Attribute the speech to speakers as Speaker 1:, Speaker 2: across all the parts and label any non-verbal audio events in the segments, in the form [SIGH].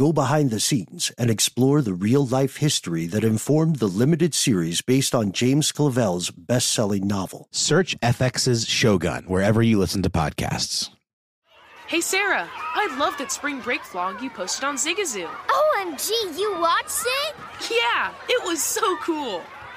Speaker 1: go behind the scenes, and explore the real life history that informed the limited series based on James Clavell's best selling novel.
Speaker 2: Search FX's Shogun wherever you listen to podcasts.
Speaker 3: Hey Sarah, I loved that spring break vlog you posted on Zigazoo.
Speaker 4: OMG, you watched it?
Speaker 3: Yeah, it was so cool.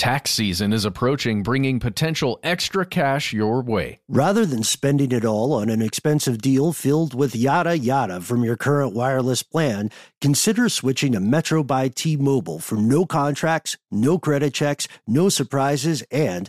Speaker 5: Tax season is approaching, bringing potential extra cash your way.
Speaker 1: Rather than spending it all on an expensive deal filled with yada yada from your current wireless plan, consider switching to Metro by T Mobile for no contracts, no credit checks, no surprises, and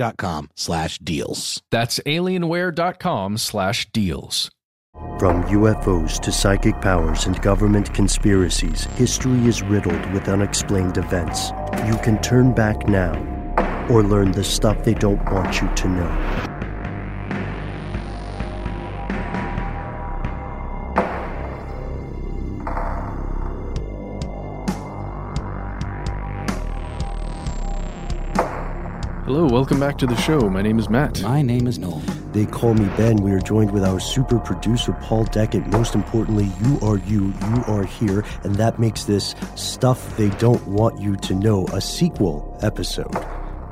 Speaker 2: alienware.com slash deals.
Speaker 5: That's alienware.com slash deals.
Speaker 1: From UFOs to psychic powers and government conspiracies, history is riddled with unexplained events. You can turn back now or learn the stuff they don't want you to know.
Speaker 5: Hello, welcome back to the show. My name is Matt.
Speaker 6: My name is Noel.
Speaker 1: They call me Ben. We are joined with our super producer, Paul Decant. Most importantly, you are you, you are here, and that makes this Stuff They Don't Want You to Know a sequel episode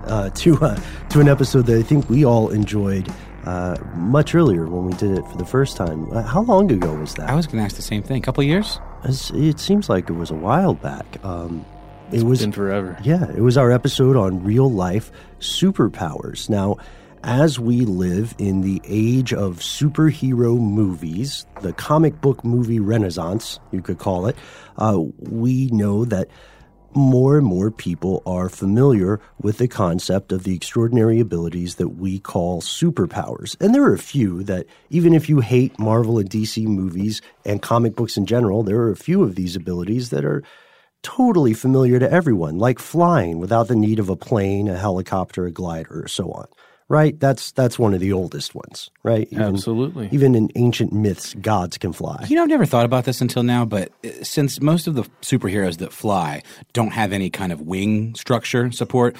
Speaker 1: uh, to, uh, to an episode that I think we all enjoyed uh, much earlier when we did it for the first time. Uh, how long ago was that?
Speaker 6: I was going to ask the same thing. A couple years?
Speaker 1: It's- it seems like it was a while back. Um, it was
Speaker 5: been forever.
Speaker 1: Yeah, it was our episode on real life superpowers. Now, as we live in the age of superhero movies, the comic book movie renaissance, you could call it, uh, we know that more and more people are familiar with the concept of the extraordinary abilities that we call superpowers. And there are a few that, even if you hate Marvel and DC movies and comic books in general, there are a few of these abilities that are totally familiar to everyone, like flying without the need of a plane, a helicopter, a glider, or so on. Right? That's that's one of the oldest ones, right? Even-
Speaker 5: Absolutely.
Speaker 1: Even in ancient myths, gods can fly.
Speaker 6: You know, I've never thought about this until now, but uh, since most of the superheroes that fly don't have any kind of wing structure support,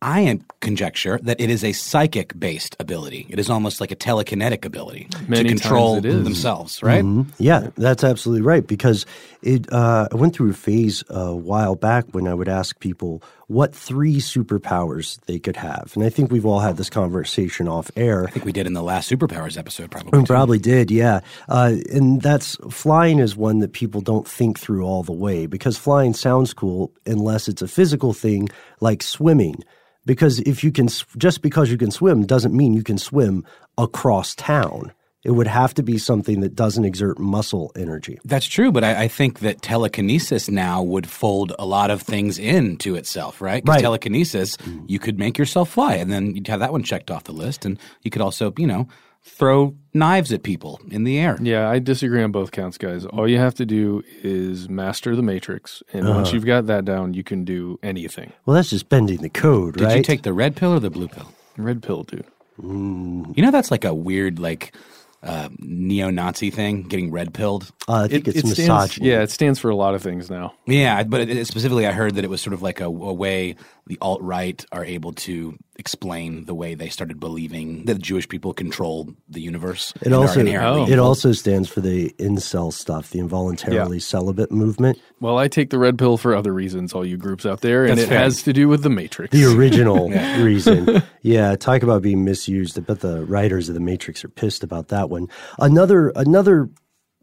Speaker 6: I am conjecture that it is a psychic based ability. It is almost like a telekinetic ability
Speaker 5: Many
Speaker 6: to control
Speaker 5: times it is.
Speaker 6: themselves, right?
Speaker 1: Yeah, that's absolutely right. Because it, uh, I went through a phase a while back when I would ask people what three superpowers they could have, and I think we've all had this conversation off air.
Speaker 6: I think we did in the last superpowers episode, probably.
Speaker 1: We probably did, yeah. Uh, and that's flying is one that people don't think through all the way because flying sounds cool unless it's a physical thing like swimming. Because if you can, just because you can swim doesn't mean you can swim across town. It would have to be something that doesn't exert muscle energy.
Speaker 6: That's true, but I, I think that telekinesis now would fold a lot of things into itself, right? Because
Speaker 1: Right.
Speaker 6: telekinesis, mm. you could make yourself fly, and then you'd have that one checked off the list, and you could also, you know, throw knives at people in the air.
Speaker 5: Yeah, I disagree on both counts, guys. All you have to do is master the matrix, and
Speaker 1: Uh-huh.
Speaker 5: once you've got that down, you can do anything.
Speaker 1: Well, that's just bending the code, right?
Speaker 6: Did
Speaker 1: right?
Speaker 6: you take the red pill or the blue pill?
Speaker 5: Red pill, dude.
Speaker 6: You know, that's like a weird, like, uh, neo-Nazi thing, getting red pilled.
Speaker 1: Uh, I think it's
Speaker 5: stands,
Speaker 1: misogyny.
Speaker 5: yeah, it stands for a lot of things now.
Speaker 6: Yeah, but it, it- specifically, I heard that it was sort of like a, a way the alt right are able to explain the way they started believing that Jewish people control the universe.
Speaker 1: It also
Speaker 6: inherently
Speaker 1: it also stands for the incel stuff, the involuntarily celibate movement.
Speaker 5: Well, I take the red pill for other reasons, all you groups out there, and
Speaker 6: That's
Speaker 5: it
Speaker 6: fair.
Speaker 5: has to do with the Matrix.
Speaker 1: The original [LAUGHS] reason. [LAUGHS] Yeah, talk about being misused. I bet the writers of the Matrix are pissed about that one. Another another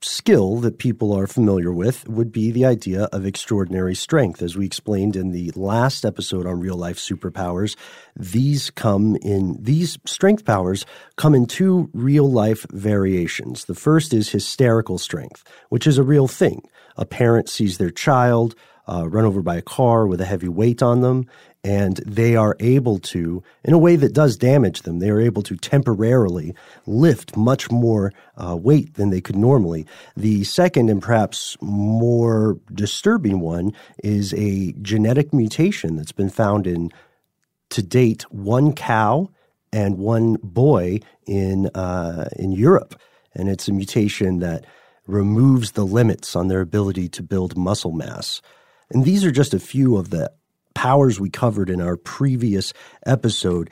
Speaker 1: skill that people are familiar with would be the idea of extraordinary strength. As we explained in the last episode on real life superpowers, these come in these strength powers come in two real life variations. The first is hysterical strength, which is a real thing. A parent sees their child uh, run over by a car with a heavy weight on them, and they are able to, in a way that does damage them, they are able to temporarily lift much more uh, weight than they could normally. The second and perhaps more disturbing one is a genetic mutation that's been found in, to date, one cow and one boy in uh, in Europe, and it's a mutation that removes the limits on their ability to build muscle mass. And these are just a few of the powers we covered in our previous episode.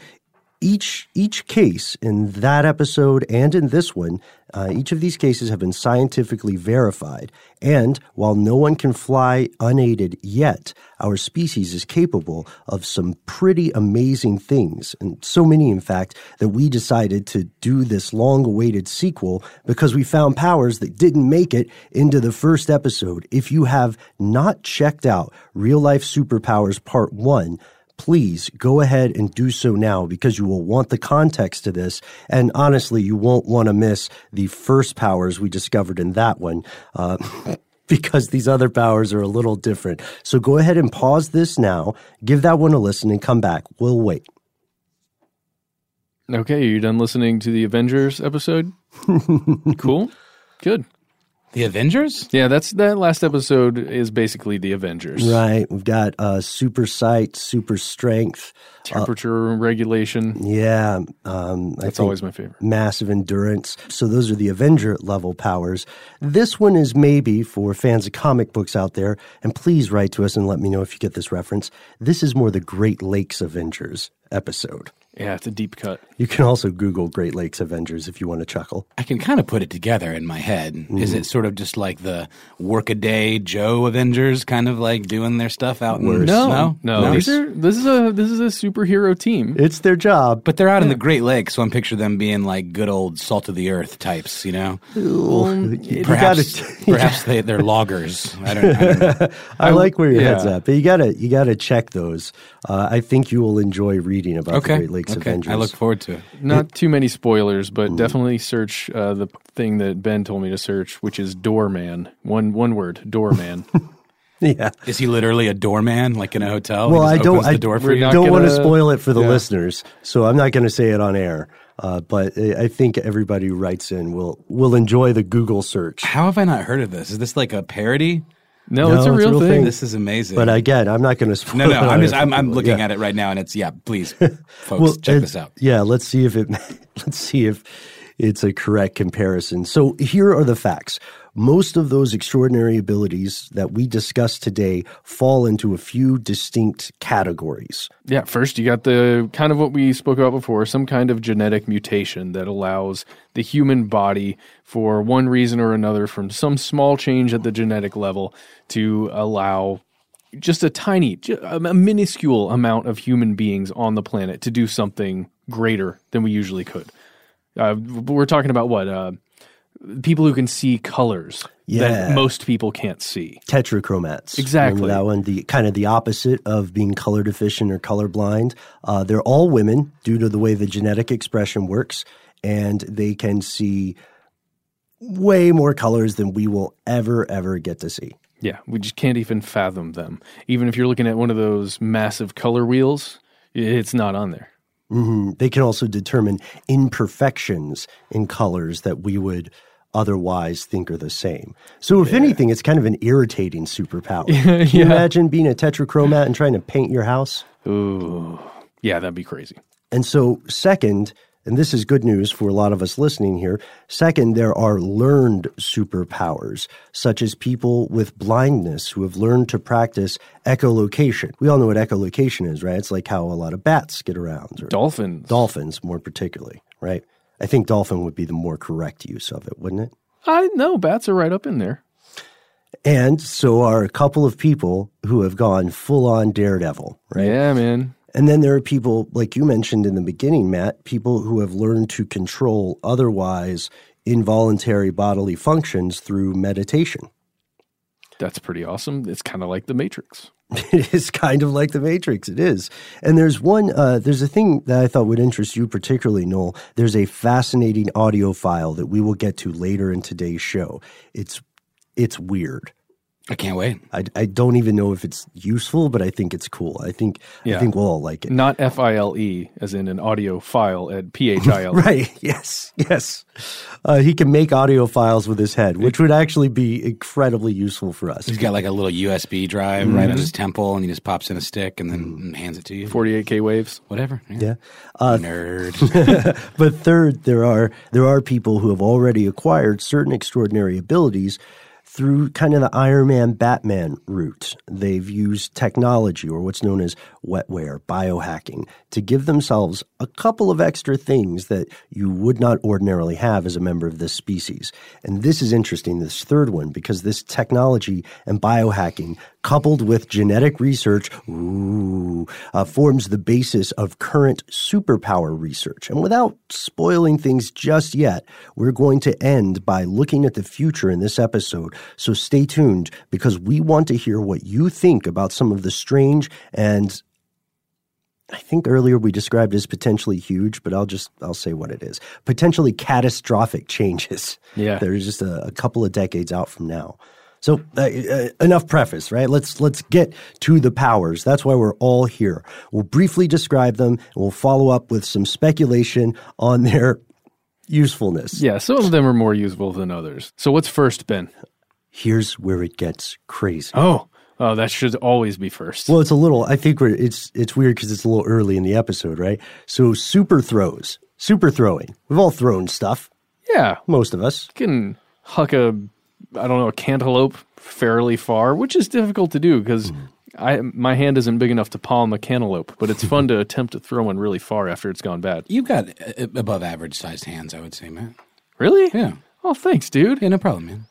Speaker 1: Each each case in that episode and in this one, uh, each of these cases have been scientifically verified. And while no one can fly unaided yet, our species is capable of some pretty amazing things, and so many, in fact, that we decided to do this long-awaited sequel because we found powers that didn't make it into the first episode. If you have not checked out Real Life Superpowers Part One please go ahead and do so now because you will want the context to this. And honestly, you won't want to miss the first powers we discovered in that one. Uh, [LAUGHS] because these other powers are a little different. So go ahead and pause this now, give that one a listen, and come back. We'll wait.
Speaker 5: Okay, are you done listening to the Avengers episode? [LAUGHS] cool. Good.
Speaker 6: The Avengers.
Speaker 5: Yeah, that's that last episode is basically the Avengers.
Speaker 1: Right. We've got uh, super sight, super strength.
Speaker 5: Temperature regulation.
Speaker 1: Yeah. Um, I
Speaker 5: That's always my favorite.
Speaker 1: massive endurance. So those are the Avenger level powers. This one is maybe for fans of comic books out there, and please write to us and let me know if you get this reference. This is more the Great Lakes Avengers episode.
Speaker 5: Yeah, it's a deep cut.
Speaker 1: You can also Google Great Lakes Avengers if you want to chuckle.
Speaker 6: I can kind of put it together in my head. Is it sort of just like the workaday Joe Avengers, kind of like doing their stuff out in
Speaker 1: Worse.
Speaker 6: no,
Speaker 5: no, these are this is a this is a superhero team.
Speaker 1: It's their job.
Speaker 6: But they're out in the Great Lakes, so I'm picture them being like good old salt of the earth types, you know.
Speaker 1: you
Speaker 6: Perhaps, [LAUGHS]
Speaker 1: gotta,
Speaker 6: perhaps they, they're loggers. I don't, [LAUGHS] I don't know.
Speaker 1: I like where your head's at, but you gotta you gotta check those. Uh, I think you will enjoy reading about the Great Lakes
Speaker 6: okay.
Speaker 1: Avengers.
Speaker 6: I look forward to it.
Speaker 5: Not too many spoilers, but definitely search uh, the thing that Ben told me to search, which is doorman. One one word, doorman. [LAUGHS]
Speaker 1: yeah.
Speaker 6: Is he literally a doorman, like in a hotel?
Speaker 1: Well, I don't. I
Speaker 6: the door for
Speaker 5: we're
Speaker 6: you.
Speaker 5: not
Speaker 1: don't want to
Speaker 5: gonna-
Speaker 1: spoil it for the
Speaker 5: yeah.
Speaker 1: listeners, so I'm not going to say it on air. Uh, but I I think everybody who writes in will will enjoy the Google search.
Speaker 6: How have I not heard of this? Is this like a parody?
Speaker 5: No,
Speaker 1: No,
Speaker 5: it's a
Speaker 1: it's a
Speaker 5: real,
Speaker 1: real
Speaker 5: thing.
Speaker 1: thing.
Speaker 6: This is amazing.
Speaker 1: But again, I'm not going to spoil.
Speaker 6: no, no,
Speaker 1: it
Speaker 6: I'm just I'm, I'm looking
Speaker 1: Yeah.
Speaker 6: at it right now, and it's yeah. Please, [LAUGHS] folks, check
Speaker 1: it-
Speaker 6: this out.
Speaker 1: Yeah, let's see if it [LAUGHS] let's see if it's a correct comparison. So here are the facts. Most of those extraordinary abilities that we discussed today fall into a few distinct categories.
Speaker 5: Yeah, first you got the kind of what we spoke about before, some kind of genetic mutation that allows the human body, for one reason or another, from some small change at the genetic level, to allow just a tiny, a minuscule amount of human beings on the planet to do something greater than we usually could. Uh, we're talking about what? Uh, people who can see colors
Speaker 1: Yeah.
Speaker 5: that most people can't see.
Speaker 1: Tetrachromats.
Speaker 5: Exactly.
Speaker 1: Remember that one, the kind of the opposite of being color deficient or colorblind. Uh, they're all women due to the way the genetic expression works, and they can see way more colors than we will ever, ever get to see.
Speaker 5: Yeah, we just can't even fathom them. Even if you're looking at one of those massive color wheels, it's not on there.
Speaker 1: Mhm. They can also determine imperfections in colors that we would otherwise think are the same. So, if anything, it's kind of an irritating superpower. [LAUGHS] Can you imagine being a tetrachromat and trying to paint your house?
Speaker 5: Ooh, yeah, that'd be crazy.
Speaker 1: And so, second, and this is good news for a lot of us listening here. Second, there are learned superpowers, such as people with blindness who have learned to practice echolocation. We all know what echolocation is, right? It's like how a lot of bats get around, or
Speaker 5: Dolphins.
Speaker 1: dolphins more particularly, right? I think dolphin would be the more correct use of it, wouldn't it?
Speaker 5: I know bats are right up in there.
Speaker 1: And so are a couple of people who have gone full on daredevil, right?
Speaker 5: Yeah, man.
Speaker 1: And then there are people, like you mentioned in the beginning, Matt, people who have learned to control otherwise involuntary bodily functions through meditation.
Speaker 5: That's pretty awesome. It's kind of like the Matrix. [LAUGHS]
Speaker 1: It is kind of like the Matrix. It is. And there's one, uh, there's a thing that I thought would interest you particularly, Noel. There's a fascinating audio file that we will get to later in today's show. It's, it's weird.
Speaker 6: I can't wait.
Speaker 1: I, I don't even know if it's useful, but I think it's cool. I think
Speaker 5: yeah.
Speaker 1: I think we'll all like it.
Speaker 5: Not F I L E, as in an audio file, at P H I L E. [LAUGHS]
Speaker 1: Right. Yes. Yes. Uh, he can make audio files with his head, which would actually be incredibly useful for us.
Speaker 6: He's got like a little USB drive right on his temple, and he just pops in a stick and then hands it to you.
Speaker 5: 48K waves.
Speaker 6: Whatever.
Speaker 1: Yeah. Uh,
Speaker 6: Nerd. [LAUGHS]
Speaker 1: but third, there are there are people who have already acquired certain extraordinary abilities through kind of the Iron Man Batman route. They've used technology or what's known as wetware, biohacking, to give themselves a couple of extra things that you would not ordinarily have as a member of this species. And this is interesting, this third one, because this technology and biohacking coupled with genetic research, ooh, uh, forms the basis of current superpower research. And without spoiling things just yet, we're going to end by looking at the future in this episode. So stay tuned because we want to hear what you think about some of the strange and I think earlier we described as potentially huge, but I'll just I'll say what it is. Potentially catastrophic changes.
Speaker 5: Yeah.
Speaker 1: They're just a, a couple of decades out from now. So uh, uh, enough preface, right? Let's let's get to the powers. That's why we're all here. We'll briefly describe them and we'll follow up with some speculation on their usefulness.
Speaker 5: Yeah, some of them are more useful than others. So what's first, Ben?
Speaker 1: Here's where it gets crazy.
Speaker 5: Oh, oh, that should always be first.
Speaker 1: Well, it's a little. I think we're, it's it's weird because it's a little early in the episode, right? So super throws, super throwing. We've all thrown stuff,
Speaker 5: yeah,
Speaker 1: most of us.
Speaker 5: you can huck a, I don't know, a cantaloupe fairly far, which is difficult to do because I my hand isn't big enough to palm a cantaloupe, but it's fun to attempt to throw one really far after it's gone bad.
Speaker 6: You've got uh, above average sized hands, I would say, Matt.
Speaker 5: Really?
Speaker 6: Yeah.
Speaker 5: Oh, thanks, dude.
Speaker 6: Yeah, no problem, man.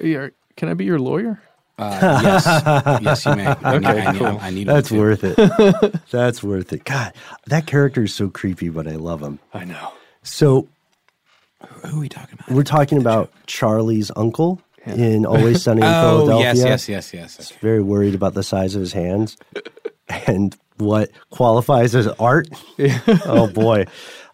Speaker 5: You're- can I be your lawyer?
Speaker 6: Uh, yes, yes, you may. I need, I need,
Speaker 5: cool.
Speaker 6: I need
Speaker 1: That's worth it. [LAUGHS] That's worth it. God, that character is so creepy, but I love him.
Speaker 5: I know.
Speaker 1: So
Speaker 6: Who are we talking about?
Speaker 1: we're talking about Charlie's uncle in Always Sunny in [LAUGHS]
Speaker 6: oh,
Speaker 1: Philadelphia.
Speaker 6: yes, yes, yes, yes.
Speaker 1: Very worried about the size of his hands and what qualifies as art. [LAUGHS] oh boy.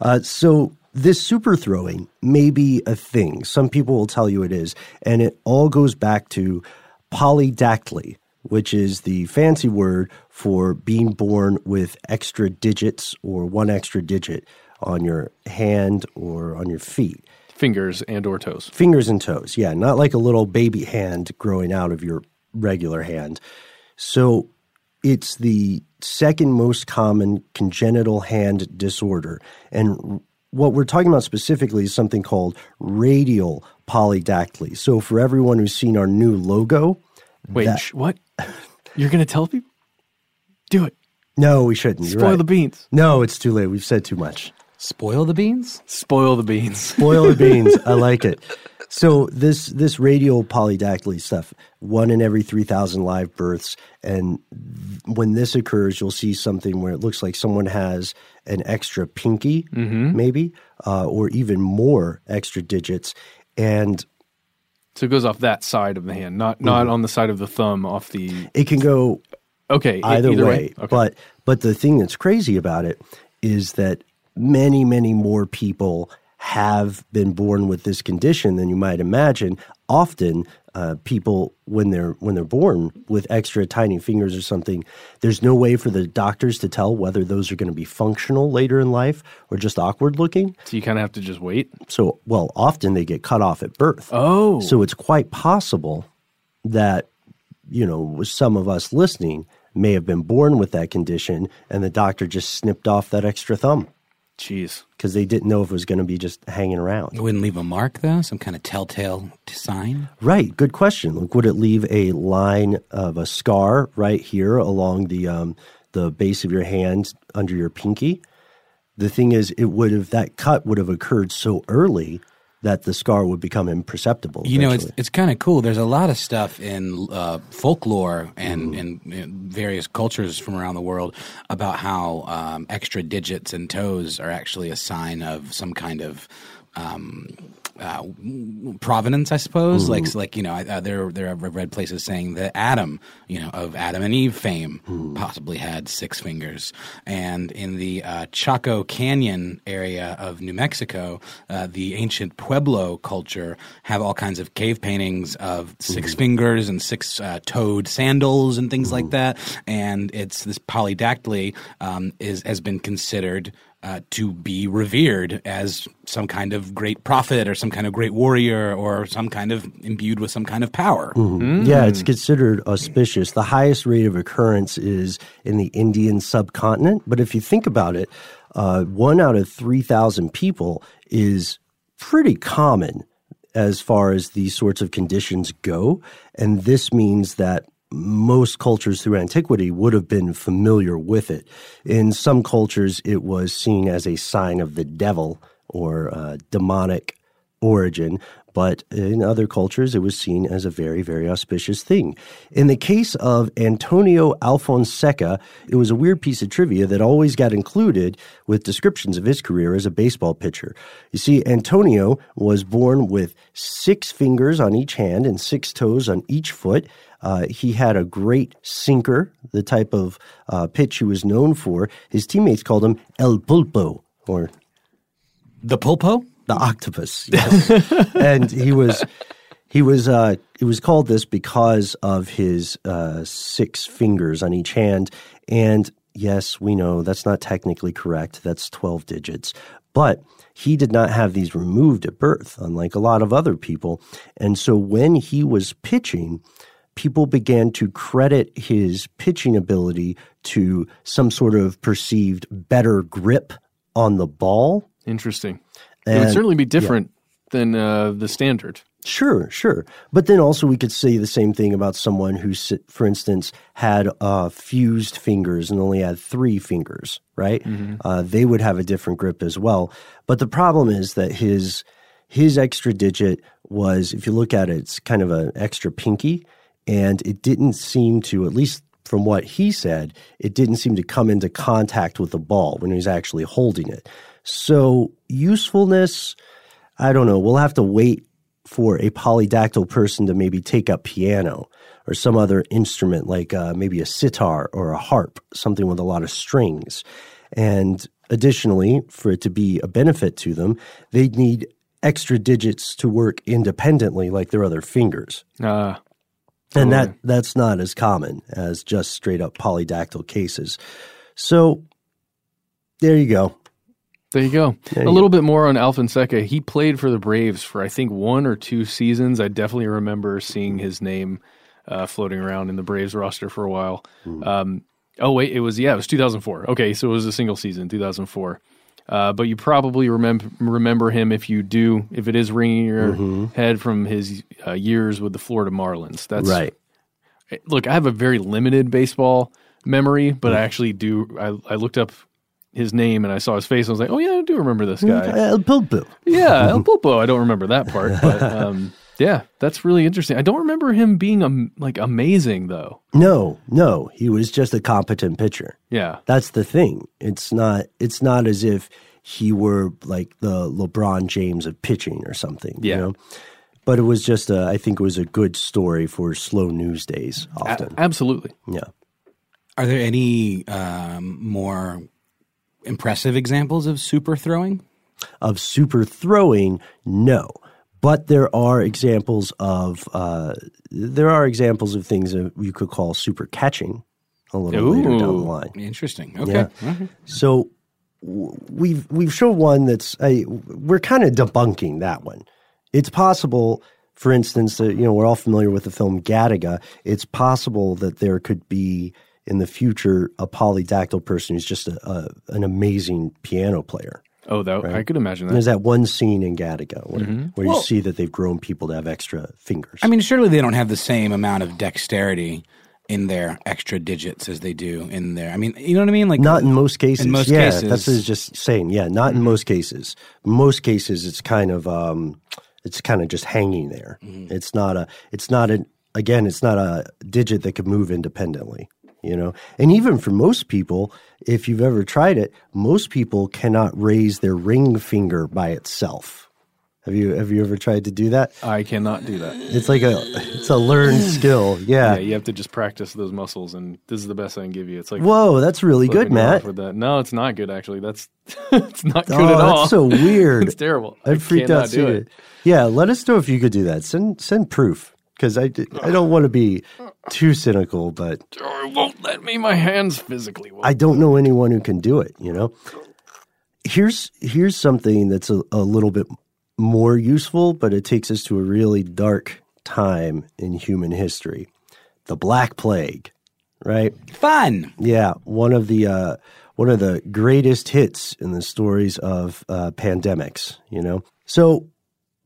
Speaker 1: Uh, so this super throwing may be a thing. Some people will tell you it is, and it all goes back to polydactyly, which is the fancy word for being born with extra digits or one extra digit on your hand or on your feet
Speaker 5: Fingers and or toes.
Speaker 1: fingers and toes. Yeah, not like a little baby hand growing out of your regular hand. So it's the second most common congenital hand disorder. And what we're talking about specifically is something called radial polydactyly. So for everyone who's seen our new logo,
Speaker 5: Wait,
Speaker 1: That-
Speaker 5: sh- what? You're gonna tell people? Do it.
Speaker 1: no, we shouldn't.
Speaker 5: Spoil
Speaker 1: right.
Speaker 5: the beans.
Speaker 1: No, it's too late. We've said too much.
Speaker 6: Spoil the beans?
Speaker 5: Spoil the beans.
Speaker 1: Spoil the beans. I like it. [LAUGHS] So this this radial polydactyly stuff, one in every three thousand live births, and when this occurs, you'll see something where it looks like someone has an extra pinky, maybe, uh, or even more extra digits, and
Speaker 5: So it goes off that side of the hand, not not on the side of the thumb. Off the
Speaker 1: it can go
Speaker 5: okay.
Speaker 1: either,
Speaker 5: either
Speaker 1: way.
Speaker 5: Okay.
Speaker 1: But but the thing that's crazy about it is that many many more people have been born with this condition than you might imagine. Often, uh, people when they're when they're born with extra tiny fingers or something, there's no way for the doctors to tell whether those are going to be functional later in life or just awkward looking.
Speaker 5: so you kind of have to just wait.
Speaker 1: So, well, often they get cut off at birth.
Speaker 5: Oh,
Speaker 1: So it's quite possible that, you know, some of us listening may have been born with that condition and the doctor just snipped off that extra thumb.
Speaker 5: Jeez.
Speaker 1: because they didn't know if it was going to be just hanging around.
Speaker 6: It wouldn't leave a mark though, some kind of telltale sign.
Speaker 1: Right. Good question. Like, would it leave a line of a scar right here along the um, the base of your hand under your pinky? The thing is, it would have that cut would have occurred so early that the scar would become imperceptible.
Speaker 6: You know, it's it's kind of cool. There's a lot of stuff in uh, folklore and in various cultures from around the world about how um, extra digits and toes are actually a sign of some kind of um, uh, provenance, I suppose. Like, like you know, I- uh, there there I've read places saying that Adam, you know, of Adam and Eve fame, possibly had six fingers. And in the uh, Chaco Canyon area of New Mexico, uh, the ancient Pueblo culture have all kinds of cave paintings of six fingers and six uh, toed sandals and things like that. And it's this polydactyly um, is has been considered uh, to be revered as some kind of great prophet or some kind of great warrior or some kind of imbued with some kind of power.
Speaker 1: Yeah, it's considered auspicious. The highest rate of occurrence is in the Indian subcontinent. But if you think about it, uh, one out of 3,000 people is pretty common as far as these sorts of conditions go. And this means that most cultures through antiquity would have been familiar with it. In some cultures, it was seen as a sign of the devil or uh, demonic origin, but in other cultures, it was seen as a very, very auspicious thing. In the case of Antonio Alfonseca, it was a weird piece of trivia that always got included with descriptions of his career as a baseball pitcher. You see, Antonio was born with six fingers on each hand and six toes on each foot. Uh, he had a great sinker, the type of uh, pitch he was known for. His teammates called him El Pulpo, or
Speaker 6: The pulpo?
Speaker 1: the octopus. Yes. [LAUGHS] and he was he was uh it was called this because of his uh six fingers on each hand and yes, we know that's not technically correct. That's 12 digits. But he did not have these removed at birth unlike a lot of other people. And so when he was pitching, people began to credit his pitching ability to some sort of perceived better grip on the ball
Speaker 5: Interesting. it would certainly be different than uh, the standard.
Speaker 1: Sure, sure. But then also we could say the same thing about someone who, for instance, had uh, fused fingers and only had three fingers, right? Uh, they would have a different grip as well. But the problem is that his his extra digit was, if you look at it, it's kind of an extra pinky, and it didn't seem to, at least from what he said, it didn't seem to come into contact with the ball when he was actually holding it. So usefulness. I don't know. We'll have to wait for a polydactyl person to maybe take up piano or some other instrument like uh, maybe a sitar or a harp, something with a lot of strings. And additionally, for it to be a benefit to them, they'd need extra digits to work independently like their other fingers.
Speaker 5: Uh,
Speaker 1: And that that's not as common as just straight up polydactyl cases. So there you go.
Speaker 5: There you go.
Speaker 1: There
Speaker 5: a
Speaker 1: you
Speaker 5: little bit more on Alfonseca. He played for the Braves for I think one or two seasons. I definitely remember seeing his name uh, floating around in the Braves roster for a while. Um, oh wait, it was yeah, it was 2004. Okay, so it was a single season, 2004. Uh, but you probably remember remember him if you do, if it is ringing your head from his uh, years with the Florida Marlins. That's
Speaker 1: right.
Speaker 5: Look, I have a very limited baseball memory, but I actually do. I, I looked up his name and I saw his face. And I was like, oh yeah, I do remember this guy.
Speaker 1: El Pulpo.
Speaker 5: Yeah, El [LAUGHS] Pulpo. I don't remember that part, but [LAUGHS] um, yeah, that's really interesting. I don't remember him being um, like amazing though.
Speaker 1: No, no, he was just a competent pitcher.
Speaker 5: Yeah,
Speaker 1: That's the thing. It's not. It's not as if he were like the LeBron James of pitching or something.
Speaker 5: Yeah.
Speaker 1: You know? But it was just. A, I think it was a good story for slow news days. Often.
Speaker 5: absolutely.
Speaker 1: yeah.
Speaker 6: Are there any um, more impressive examples of super throwing?
Speaker 1: Of super throwing, no. But there are examples of. Uh, there are examples of things that you could call super catching. A little later down the line.
Speaker 6: Interesting. Okay.
Speaker 1: Yeah.
Speaker 6: Okay.
Speaker 1: So w- we've we've shown one that's I, we're kind of debunking that one. It's possible, for instance, that you know we're all familiar with the film Gattaca. It's possible that there could be in the future a polydactyl person who's just a, a, an amazing piano player.
Speaker 5: Oh, that I could imagine that.
Speaker 1: There's that one scene in Gattaca where,
Speaker 5: Mm-hmm.
Speaker 1: where you see that they've grown people to have extra fingers.
Speaker 6: I mean, surely they don't have the same amount of dexterity in their extra digits as they do in their. I mean, you know what I mean? Like
Speaker 1: not in most cases.
Speaker 6: In most
Speaker 1: yeah,
Speaker 6: cases,
Speaker 1: that's what just saying. Yeah, not in most cases. Most cases, it's kind of um, it's kind of just hanging there. It's not a. It's not a. Again, it's not a digit that can move independently. You know, and even for most people, if you've ever tried it, most people cannot raise their ring finger by itself. Have you have you ever tried to do that?
Speaker 5: I cannot do that.
Speaker 1: It's like a it's a learned [SIGHS] skill. Yeah.
Speaker 5: Yeah, you have to just practice those muscles, and this is the best I can give you. It's like
Speaker 1: Whoa, that's really good, Matt.
Speaker 5: With that. No, it's not good. Actually, that's [LAUGHS] it's not oh, good
Speaker 1: Oh,
Speaker 5: at all.
Speaker 1: that's so [LAUGHS] weird.
Speaker 5: it's terrible.
Speaker 1: I
Speaker 5: I
Speaker 1: freaked out
Speaker 5: do it.
Speaker 1: it. Yeah, let us know if you could do that. Send send proof because I, I don't want to be too cynical, but
Speaker 5: it won't let me. My hands physically won't.
Speaker 1: I don't know anyone who can do it. You know, here's here's something that's a, a little bit more useful, but it takes us to a really dark time in human history: the Black Plague. Right?
Speaker 6: fun.
Speaker 1: Yeah, one of the uh, one of the greatest hits in the stories of uh, pandemics. You know, so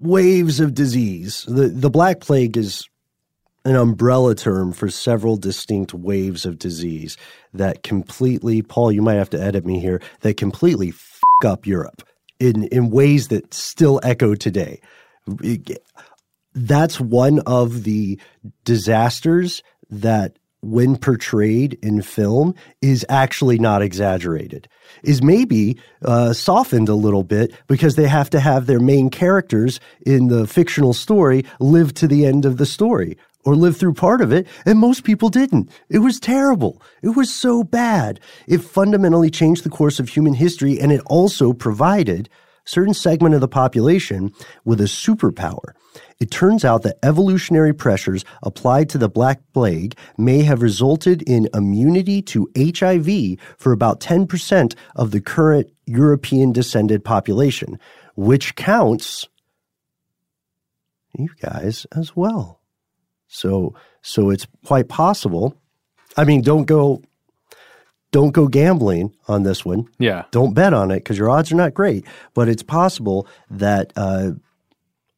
Speaker 1: waves of disease. The the Black Plague is an umbrella term for several distinct waves of disease that completely. Paul, you might have to edit me here. That completely up Europe in in ways that still echo today. That's one of the disasters that when portrayed in film is actually not exaggerated. Is maybe uh, softened a little bit because they have to have their main characters in the fictional story live to the end of the story or live through part of it and most people didn't. It was terrible. It was so bad. It fundamentally changed the course of human history and it also provided certain segment of the population with a superpower. It turns out that evolutionary pressures applied to the Black Plague may have resulted in immunity to HIV for about 10% of the current European descended population, which counts you guys as well. So, so it's quite possible. I mean, don't go, don't go gambling on this one
Speaker 5: Yeah.
Speaker 1: don't bet on it because your odds are not great. But it's possible that uh,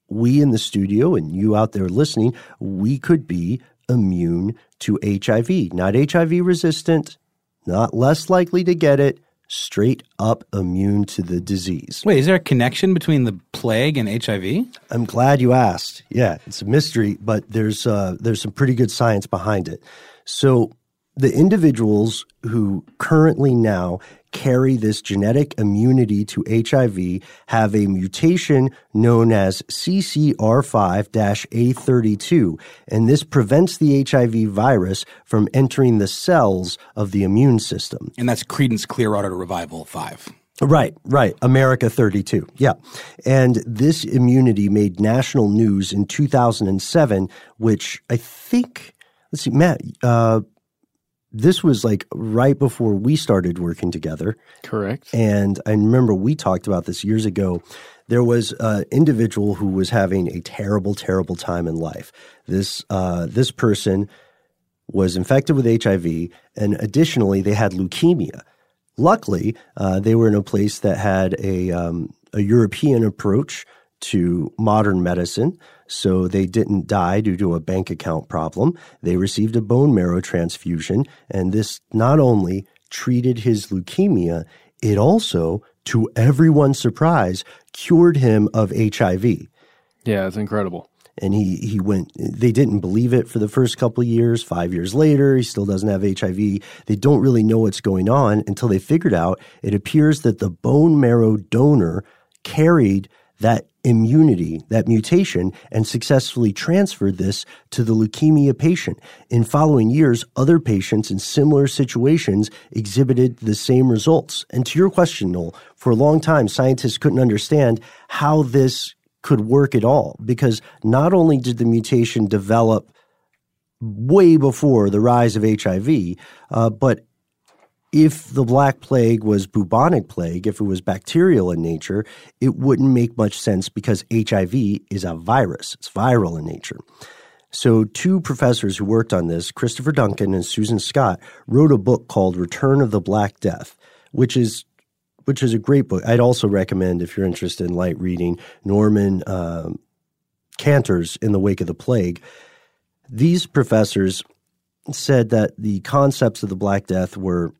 Speaker 1: we in the studio and you out there listening, we could be immune to HIV. Not HIV resistant, not less likely to get it, straight up immune to the disease.
Speaker 6: Wait, is there a connection between the plague and HIV?
Speaker 1: I'm glad you asked. Yeah, it's a mystery, but there's uh, there's some pretty good science behind it. So the individuals who currently now carry this genetic immunity to HIV have a mutation known as CCR5-A32, and this prevents the HIV virus from entering the cells of the immune system.
Speaker 6: And that's Creedence Clearwater Revival 5.
Speaker 1: Right, right. America 32. Yeah. And this immunity made national news in 2007, which I think, let's see, Matt, uh, this was like right before we started working together.
Speaker 5: Correct.
Speaker 1: And I remember we talked about this years ago. There was an individual who was having a terrible, terrible time in life. This uh, this person was infected with HIV, and additionally, they had leukemia. Luckily, uh, they were in a place that had a um, a European approach to modern medicine, so they didn't die due to a bank account problem. They received a bone marrow transfusion, and this not only treated his leukemia, it also, to everyone's surprise, cured him of HIV
Speaker 5: Yeah, it's incredible.
Speaker 1: and he he went they didn't believe it for the first couple of years 5 years later he still doesn't have HIV they don't really know what's going on until they figured out it appears that the bone marrow donor carried that immunity that mutation and successfully transferred this to the leukemia patient. In following years other patients in similar situations exhibited the same results. And to your question Noel for a long time scientists couldn't understand how this could work at all because not only did the mutation develop way before the rise of HIV, uh, but if the Black Plague was bubonic plague, if it was bacterial in nature, it wouldn't make much sense because HIV is a virus. It's viral in nature. So, two professors who worked on this, Christopher Duncan and Susan Scott, wrote a book called Return of the Black Death, which is which is a great book. I'd also recommend if you're interested in light reading Norman um, Cantor's In the Wake of the Plague. These professors said that the concepts of the Black Death were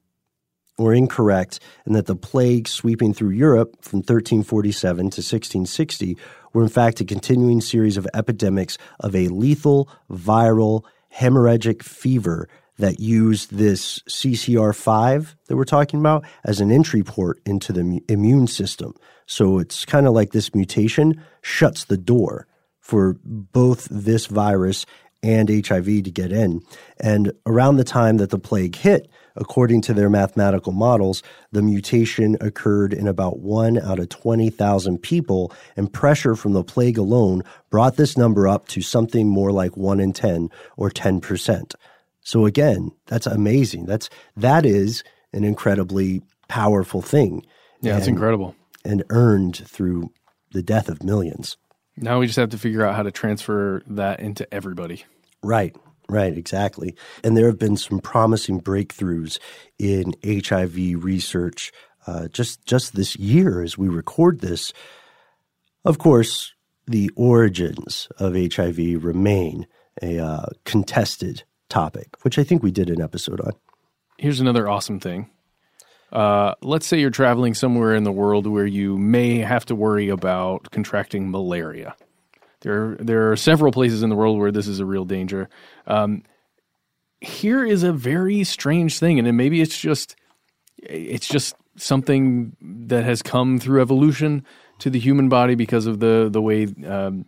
Speaker 1: were incorrect and that the plague sweeping through Europe from 1347 to 1660 were in fact a continuing series of epidemics of a lethal viral hemorrhagic fever that used this CCR5 that we're talking about as an entry port into the immune system. So it's kind of like this mutation shuts the door for both this virus and HIV to get in. And around the time that the plague hit, according to their mathematical models, the mutation occurred in about one out of 20,000 people, and pressure from the plague alone brought this number up to something more like one in 10 or 10%. So again, that's amazing. That's that is an incredibly powerful thing.
Speaker 5: Yeah, it's incredible.
Speaker 1: And earned through the death of millions.
Speaker 5: Now we just have to figure out how to transfer that into everybody.
Speaker 1: Right, right, exactly. And there have been some promising breakthroughs in HIV research uh, just just this year as we record this. Of course, the origins of HIV remain a uh, contested topic, which I think we did an episode on.
Speaker 5: Here's another awesome thing. Uh, let's say you're traveling somewhere in the world where you may have to worry about contracting malaria. There, there are several places in the world where this is a real danger. Um, here is a very strange thing, and maybe it's just, it's just something that has come through evolution to the human body because of the the way um,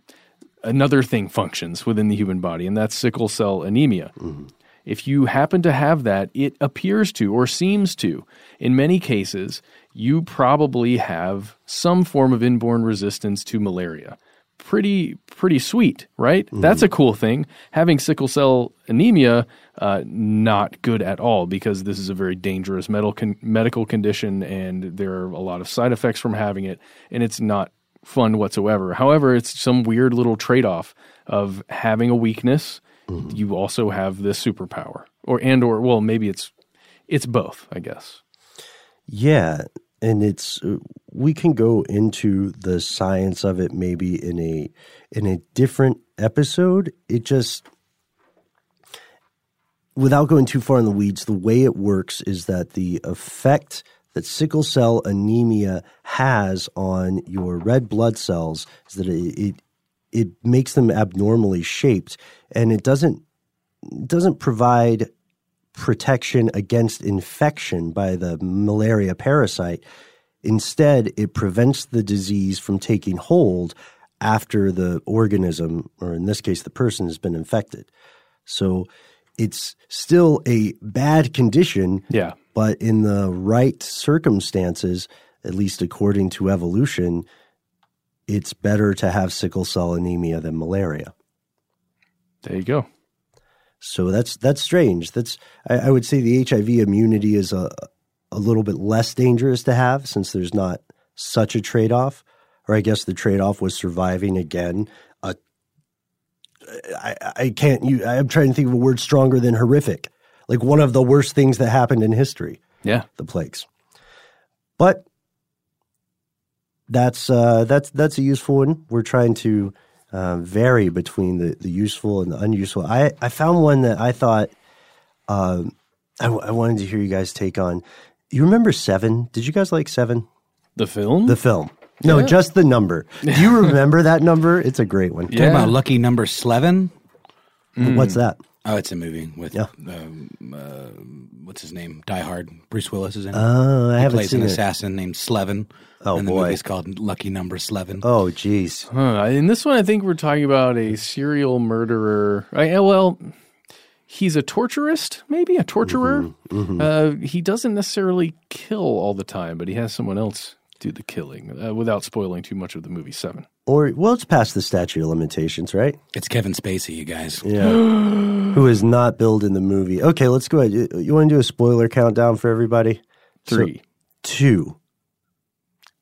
Speaker 5: another thing functions within the human body, and that's sickle cell anemia. Mm-hmm. If you happen to have that, it appears to or seems to. In many cases, you probably have some form of inborn resistance to malaria. Pretty, pretty sweet, right? Mm-hmm. That's a cool thing. Having sickle cell anemia, uh, not good at all because this is a very dangerous medical con- medical condition, and there are a lot of side effects from having it, and it's not fun whatsoever. However, it's some weird little trade off of having a weakness. Mm-hmm. You also have this superpower, or and or well, maybe it's it's both, I guess.
Speaker 1: Yeah, and it's uh, we can go into the science of it maybe in a in a different episode. It just without going too far in the weeds, the way it works is that the effect that sickle cell anemia has on your red blood cells is that it, it, it makes them abnormally shaped and it doesn't doesn't provide protection against infection by the malaria parasite. Instead, it prevents the disease from taking hold after the organism, or in this case, the person, has been infected. So it's still a bad condition.
Speaker 5: Yeah.
Speaker 1: But in the right circumstances, at least according to evolution, it's better to have sickle cell anemia than malaria.
Speaker 5: There you go.
Speaker 1: So that's that's strange. That's I, I would say the HIV immunity is a a little bit less dangerous to have since there's not such a trade off. Or I guess the trade off was surviving again I, I can't. You, I'm trying to think of a word stronger than horrific. Like one of the worst things that happened in history.
Speaker 5: Yeah,
Speaker 1: the plagues. But that's uh, that's that's a useful one. We're trying to uh, vary between the, the useful and the unuseful. I, I found one that I thought uh, I, I wanted to hear you guys take on. You remember Seven? Did you guys like Seven?
Speaker 5: The film?
Speaker 1: The film. No, yeah. just the number. Do you [LAUGHS] remember that number? It's a great one.
Speaker 6: Yeah. about lucky number Slevin.
Speaker 1: Mm. What's that?
Speaker 6: Oh, it's a movie with yeah. um, uh, what's his name? Die Hard. Bruce Willis is in
Speaker 1: it. Oh, I
Speaker 6: he
Speaker 1: haven't
Speaker 6: plays
Speaker 1: seen
Speaker 6: an
Speaker 1: it.
Speaker 6: assassin named Slevin.
Speaker 1: Oh
Speaker 6: and the
Speaker 1: boy,
Speaker 6: movie's called Lucky Number Slevin.
Speaker 1: Oh, jeez.
Speaker 5: Huh. In this one, I think we're talking about a serial murderer. I, well, he's a torturist, maybe a torturer. Mm-hmm. Mm-hmm. Uh, he doesn't necessarily kill all the time, but he has someone else do the killing uh, without spoiling too much of the movie Seven.
Speaker 1: Or well, it's past the statute of limitations, right?
Speaker 6: It's Kevin Spacey, you guys.
Speaker 1: Yeah, [GASPS] who is not billed in the movie. Okay, let's go ahead. You, you want to do a spoiler countdown for everybody?
Speaker 5: Three,
Speaker 1: so, two.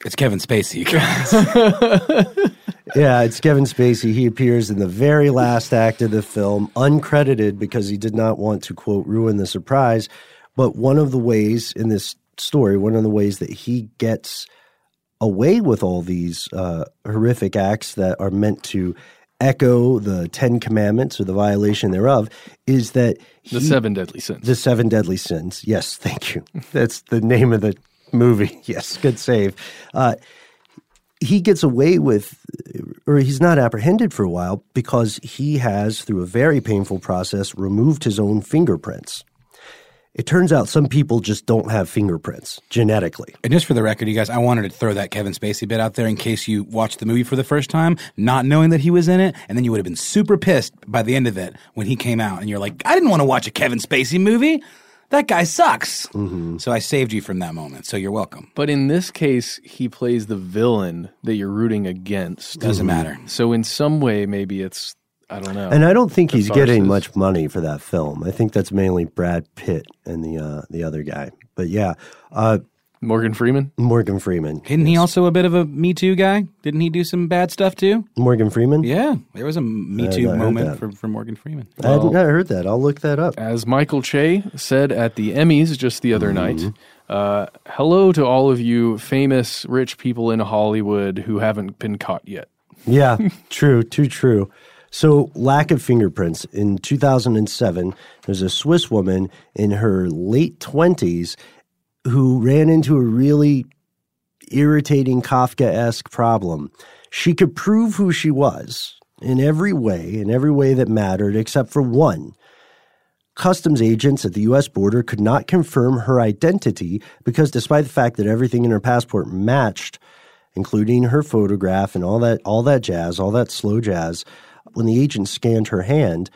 Speaker 6: It's Kevin Spacey, you guys. [LAUGHS] [LAUGHS]
Speaker 1: yeah, it's Kevin Spacey. He appears in the very last act of the film, uncredited because he did not want to quote ruin the surprise. But one of the ways in this story, one of the ways that he gets away with all these uh, horrific acts that are meant to echo the Ten Commandments or the violation thereof is that
Speaker 5: The seven deadly sins.
Speaker 1: the seven deadly sins. Yes, thank you. That's the name of the movie. [LAUGHS] Yes, good save. Uh, he gets away with, or he's not apprehended for a while because he has, through a very painful process, removed his own fingerprints. It turns out some people just don't have fingerprints genetically.
Speaker 6: And just for the record, you guys, I wanted to throw that Kevin Spacey bit out there in case you watched the movie for the first time, not knowing that he was in it, and then you would have been super pissed by the end of it when he came out, and you're like, I didn't want to watch a Kevin Spacey movie. That guy sucks. So I saved you from that moment. So you're welcome.
Speaker 5: But in this case, he plays the villain that you're rooting against.
Speaker 6: Doesn't matter.
Speaker 5: So in some way, maybe it's I don't know.
Speaker 1: And I don't think he's getting much money for that film. I think that's mainly Brad Pitt and the uh, the other guy. But yeah, uh,
Speaker 5: Morgan Freeman.
Speaker 1: Morgan Freeman.
Speaker 6: Isn't he also a bit of a Me Too guy? Didn't he do some bad stuff too?
Speaker 1: Morgan Freeman.
Speaker 6: Yeah, there was a Me
Speaker 1: I've
Speaker 6: Too
Speaker 1: not heard
Speaker 6: moment
Speaker 1: that.
Speaker 6: for, for Morgan Freeman.
Speaker 1: I hadn't not heard that. I'll look that up.
Speaker 5: As Michael Che said at the Emmys just the other
Speaker 1: Mm-hmm.
Speaker 5: night, uh, hello to all of you famous rich people in Hollywood who haven't been caught yet.
Speaker 1: Yeah, [LAUGHS] true, too true. So, lack of fingerprints. In 2007, there's a Swiss woman in her late 20s who ran into a really irritating Kafka esque problem. She could prove who she was in every way, in every way that mattered, except for one. Customs agents at the US border could not confirm her identity because, despite the fact that everything in her passport matched, including her photograph and all that all that jazz, all that slow jazz. When the agent scanned her hand,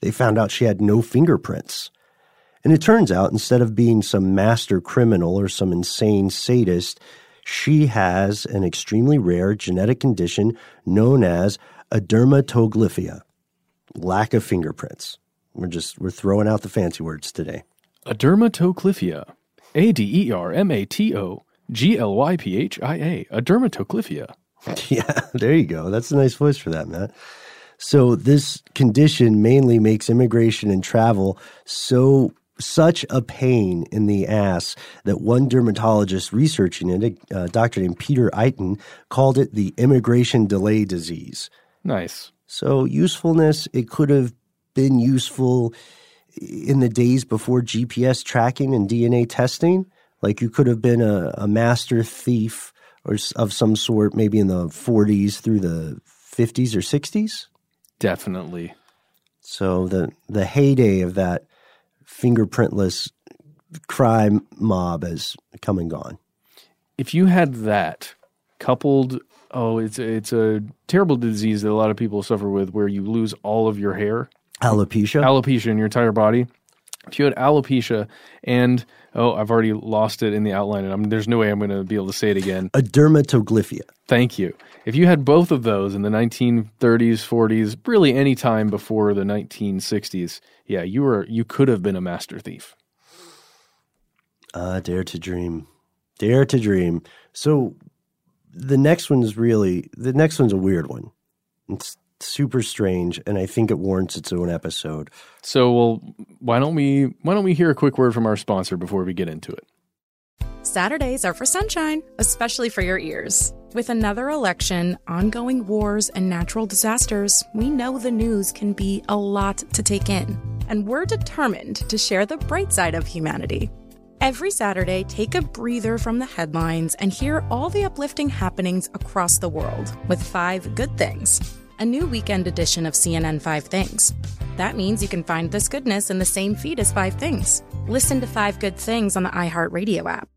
Speaker 1: they found out she had no fingerprints. And it turns out instead of being some master criminal or some insane sadist, she has an extremely rare genetic condition known as adermatoglyphia, lack of fingerprints. We're just we're throwing out the fancy words today.
Speaker 5: Adermatoglyphia. A D E R M A T O G L Y P H I A. Adermatoglyphia. [LAUGHS]
Speaker 1: Yeah, there you go. That's a nice voice for that, Matt. So this condition mainly makes immigration and travel so such a pain in the ass that one dermatologist researching it, a doctor named Peter Itin, called it the immigration delay disease.
Speaker 5: Nice.
Speaker 1: So usefulness, it could have been useful in the days before GPS tracking and DNA testing. Like you could have been a, a master thief or of some sort, maybe in the 40s through the 50s or 60s.
Speaker 5: Definitely.
Speaker 1: So the the heyday of that fingerprintless crime mob has come and gone.
Speaker 5: If you had that coupled, oh, it's it's a terrible disease that a lot of people suffer with, where you lose all of your hair,
Speaker 1: Alopecia.
Speaker 5: alopecia in your entire body. If you had alopecia and oh, I've already lost it in the outline, and I'm, there's no way I'm going to be able to say it again.
Speaker 1: a dermatoglyphia.
Speaker 5: Thank you. If you had both of those in the 1930s, 40s, really any time before the 1960s, yeah, you were you could have been a master thief.
Speaker 1: Ah, dare to dream. Dare to dream. So the next one's really the next one's a weird one. It's super strange and I think it warrants its own episode.
Speaker 5: So, well, why don't we why don't we hear a quick word from our sponsor before we get into it?
Speaker 7: Saturdays are for sunshine, especially for your ears. With another election, ongoing wars, and natural disasters, we know the news can be a lot to take in. And we're determined to share the bright side of humanity. Every Saturday, take a breather from the headlines and hear all the uplifting happenings across the world with Five Good Things, a new weekend edition of CNN Five Things. That means you can find this goodness in the same feed as Five Things. Listen to Five Good Things on the iHeartRadio app.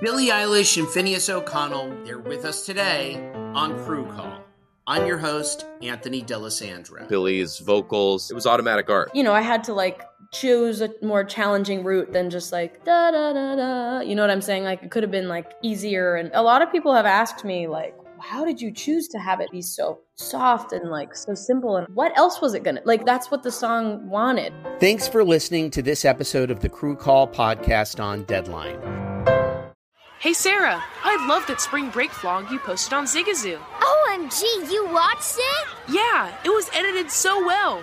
Speaker 8: Billie Eilish and Finneas O'Connell, they're with us today on Crew Call. I'm your host, Anthony D'Alessandro.
Speaker 9: Billie's vocals. It was automatic art.
Speaker 10: you know, I had to like choose a more challenging route than just like da da da da. You know what I'm saying? Like it could have been like easier. And a lot of people have asked me like, how did you choose to have it be so soft and like so simple? And what else was it gonna like? That's what the song wanted.
Speaker 8: Thanks for listening to this episode of the Crew Call podcast on Deadline.
Speaker 3: Hey Sarah, I love that spring break vlog you posted on Zigazoo.
Speaker 4: OMG, you watched it?
Speaker 3: Yeah, it was edited so well.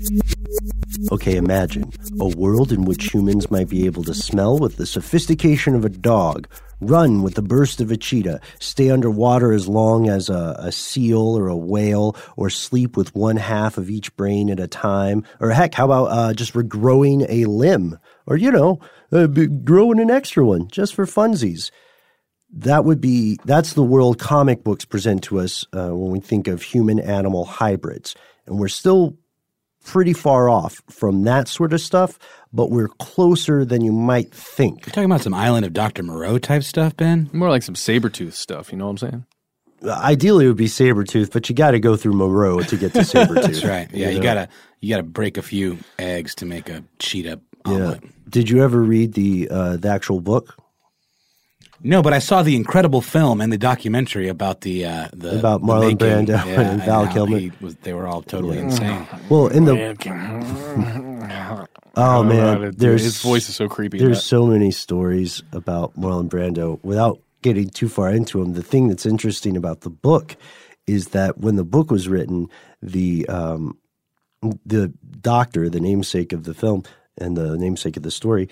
Speaker 1: Okay, imagine a world in which humans might be able to smell with the sophistication of a dog, run with the burst of a cheetah, stay underwater as long as a, a, seal or a whale, or sleep with one half of each brain at a time. Or heck, how about uh, just regrowing a limb? Or, you know, uh, growing an extra one just for funsies. That would be, that's the world comic books present to us uh, when we think of human animal hybrids. And we're still pretty far off from that sort of stuff, but we're closer than you might think.
Speaker 6: You're talking about some Island of Dr. Moreau type stuff, Ben?
Speaker 5: More like some saber tooth stuff, you know what I'm saying?
Speaker 1: Ideally, it would be saber tooth, but you got to go through Moreau to get to [LAUGHS] saber tooth.
Speaker 6: That's right. Yeah, you, you gotta you gotta break a few eggs to make a cheetah omelet.
Speaker 1: Yeah. Did you ever read the uh, the actual book?
Speaker 6: No, but I saw the incredible film and the documentary about the uh, the
Speaker 1: about Marlon
Speaker 6: the
Speaker 1: Brando
Speaker 6: yeah,
Speaker 1: and Val Kilmer.
Speaker 6: Was, they were all totally yeah. insane.
Speaker 1: Well, in the [LAUGHS] oh man, there's
Speaker 5: his voice is so creepy.
Speaker 1: There's so many stories about Marlon Brando. Without getting too far into them, the thing that's interesting about the book is that when the book was written, the um, the doctor, the namesake of the film and the namesake of the story,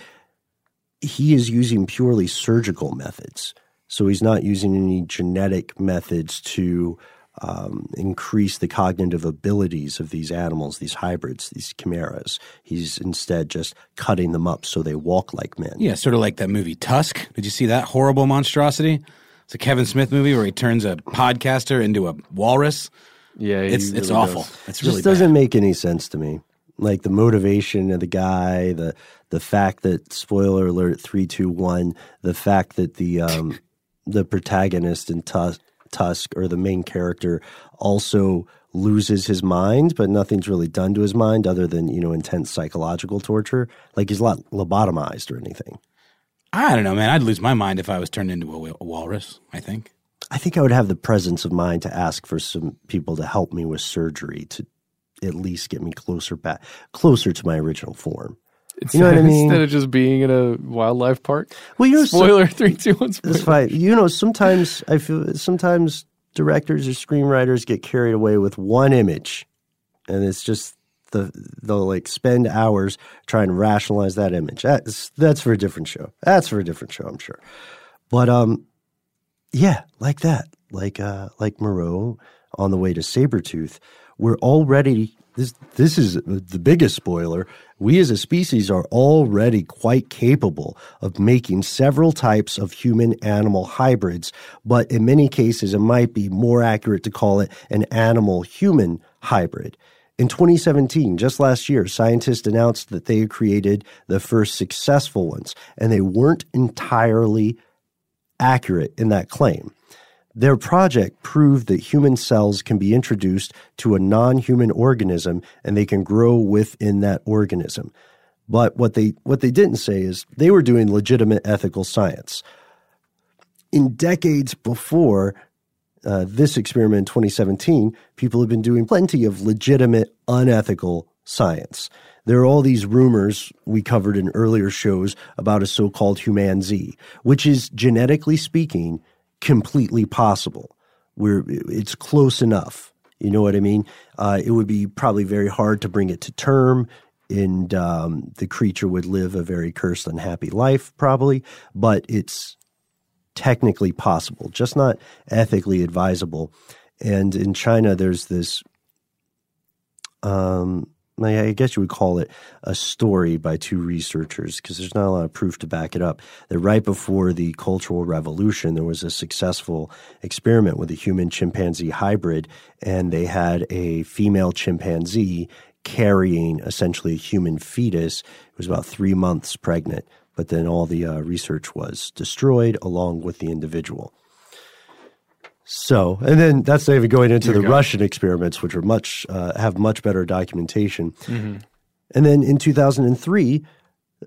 Speaker 1: he is using purely surgical methods. So he's not using any genetic methods to um, increase the cognitive abilities of these animals, these hybrids, these chimeras. He's instead just cutting them up so they walk like men.
Speaker 6: Yeah, sort of like that movie Tusk. Did you see that horrible monstrosity? It's a Kevin Smith movie where he turns a podcaster into a walrus.
Speaker 5: Yeah,
Speaker 6: it's
Speaker 5: really
Speaker 6: it's awful.
Speaker 5: Does.
Speaker 6: It's really
Speaker 1: just doesn't
Speaker 6: bad.
Speaker 1: make any sense to me. Like the motivation of the guy, the the fact that spoiler alert three two one, the fact that the um, [LAUGHS] the protagonist in Tusk, Tusk or the main character also loses his mind, but nothing's really done to his mind other than you know intense psychological torture. Like he's not lobotomized or anything.
Speaker 6: I don't know, man. I'd lose my mind if I was turned into a, a walrus. I think.
Speaker 1: I think I would have the presence of mind to ask for some people to help me with surgery to at least get me closer back, closer to my original form.
Speaker 5: Instead,
Speaker 1: you know what I [LAUGHS] mean?
Speaker 5: Instead of just being in a wildlife park.
Speaker 1: Well, you know,
Speaker 5: spoiler so, [LAUGHS] three, two, one. Spoiler.
Speaker 1: That's fine. You know, sometimes I feel sometimes directors or screenwriters get carried away with one image, and it's just the they'll like spend hours trying to rationalize that image. That's that's for a different show. That's for a different show, I'm sure. But um, yeah, like that, like uh, like Moreau on the way to Sabretooth, we're already this this is the biggest spoiler. We as a species are already quite capable of making several types of human animal hybrids, but in many cases it might be more accurate to call it an animal human hybrid. In 2017, just last year, scientists announced that they had created the first successful ones, and they weren't entirely accurate in that claim. Their project proved that human cells can be introduced to a non human organism and they can grow within that organism. But what they, what they didn't say is they were doing legitimate ethical science. In decades before uh, this experiment in 2017, people have been doing plenty of legitimate, unethical science. there are all these rumors we covered in earlier shows about a so called humanzee, which is genetically speaking completely possible. Where it's close enough. You know what I mean? Uh, it would be probably very hard to bring it to term, and um, the creature would live a very cursed, unhappy life, probably. But it's technically possible, just not ethically advisable. And in China, there's this um, I guess you would call it a story by two researchers because there's not a lot of proof to back it up. That right before the Cultural Revolution, there was a successful experiment with a human chimpanzee hybrid, and they had a female chimpanzee carrying essentially a human fetus. It was about three months pregnant, but then all the uh, research was destroyed along with the individual. So, and then that's not even going into the Russian experiments, which are much uh, have much better documentation.
Speaker 5: Mm-hmm.
Speaker 1: And then in 2003,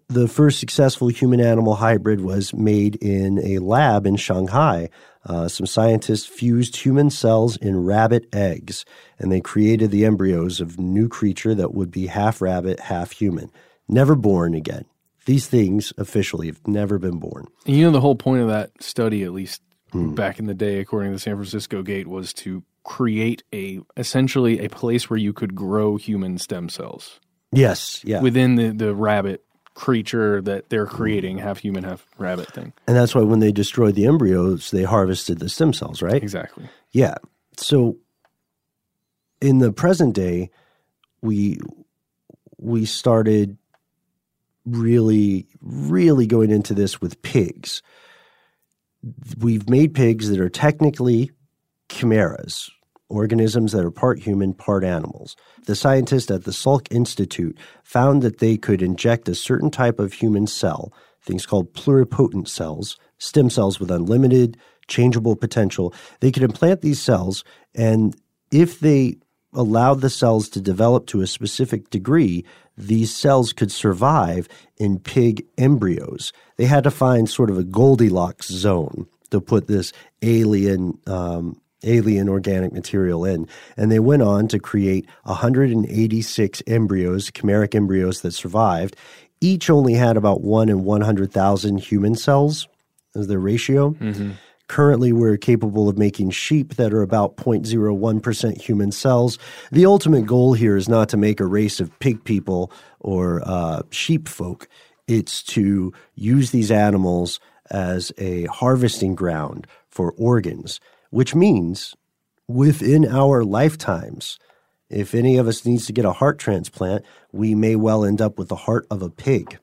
Speaker 1: the first successful human animal hybrid was made in a lab in Shanghai. Uh, some scientists fused human cells in rabbit eggs, and they created the embryos of new creature that would be half rabbit, half human, never born again. These things officially have never been born.
Speaker 5: And you know, the whole point of that study, at least
Speaker 1: Hmm.
Speaker 5: back in the day, according to the San Francisco Gate, was to create a essentially a place where you could grow human stem cells.
Speaker 1: Yes, yeah.
Speaker 5: Within the, the rabbit creature that they're creating, half human, half rabbit thing.
Speaker 1: And that's why when they destroyed the embryos, they harvested the stem cells, right?
Speaker 5: Exactly.
Speaker 1: Yeah. So in the present day, we we started really, really going into this with pigs. We've made pigs that are technically chimeras, organisms that are part human, part animals. The scientists at the Salk Institute found that they could inject a certain type of human cell, things called pluripotent cells, stem cells with unlimited changeable potential. They could implant these cells, and if they allowed the cells to develop to a specific degree, these cells could survive in pig embryos. They had to find sort of a Goldilocks zone to put this alien um, alien organic material in. And they went on to create 186 embryos, chimeric embryos that survived. Each only had about one in 100,000 human cells as their ratio.
Speaker 5: Mm-hmm.
Speaker 1: Currently, we're capable of making sheep that are about 0.01% human cells. The ultimate goal here is not to make a race of pig people or uh, sheep folk. It's to use these animals as a harvesting ground for organs, which means within our lifetimes, if any of us needs to get a heart transplant, we may well end up with the heart of a pig.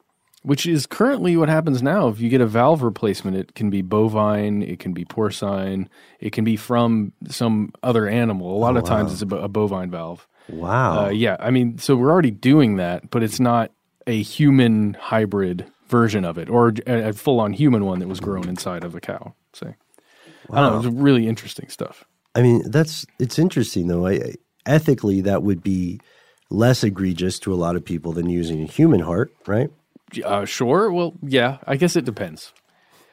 Speaker 5: Which is currently what happens now. If you get a valve replacement, it can be bovine, it can be porcine, it can be from some other animal. A lot
Speaker 1: Oh,
Speaker 5: of times
Speaker 1: wow.
Speaker 5: it's a, bo- a bovine valve.
Speaker 1: Wow.
Speaker 5: Uh, yeah, I mean, so we're already doing that, but it's not a human hybrid version of it or a, a full on human one that was grown inside of a cow, say. I don't know. It's really interesting stuff.
Speaker 1: I mean, that's it's interesting though. I, I- ethically, that would be less egregious to a lot of people than using a human heart, right?
Speaker 5: Uh, sure. Well, yeah, I guess it depends.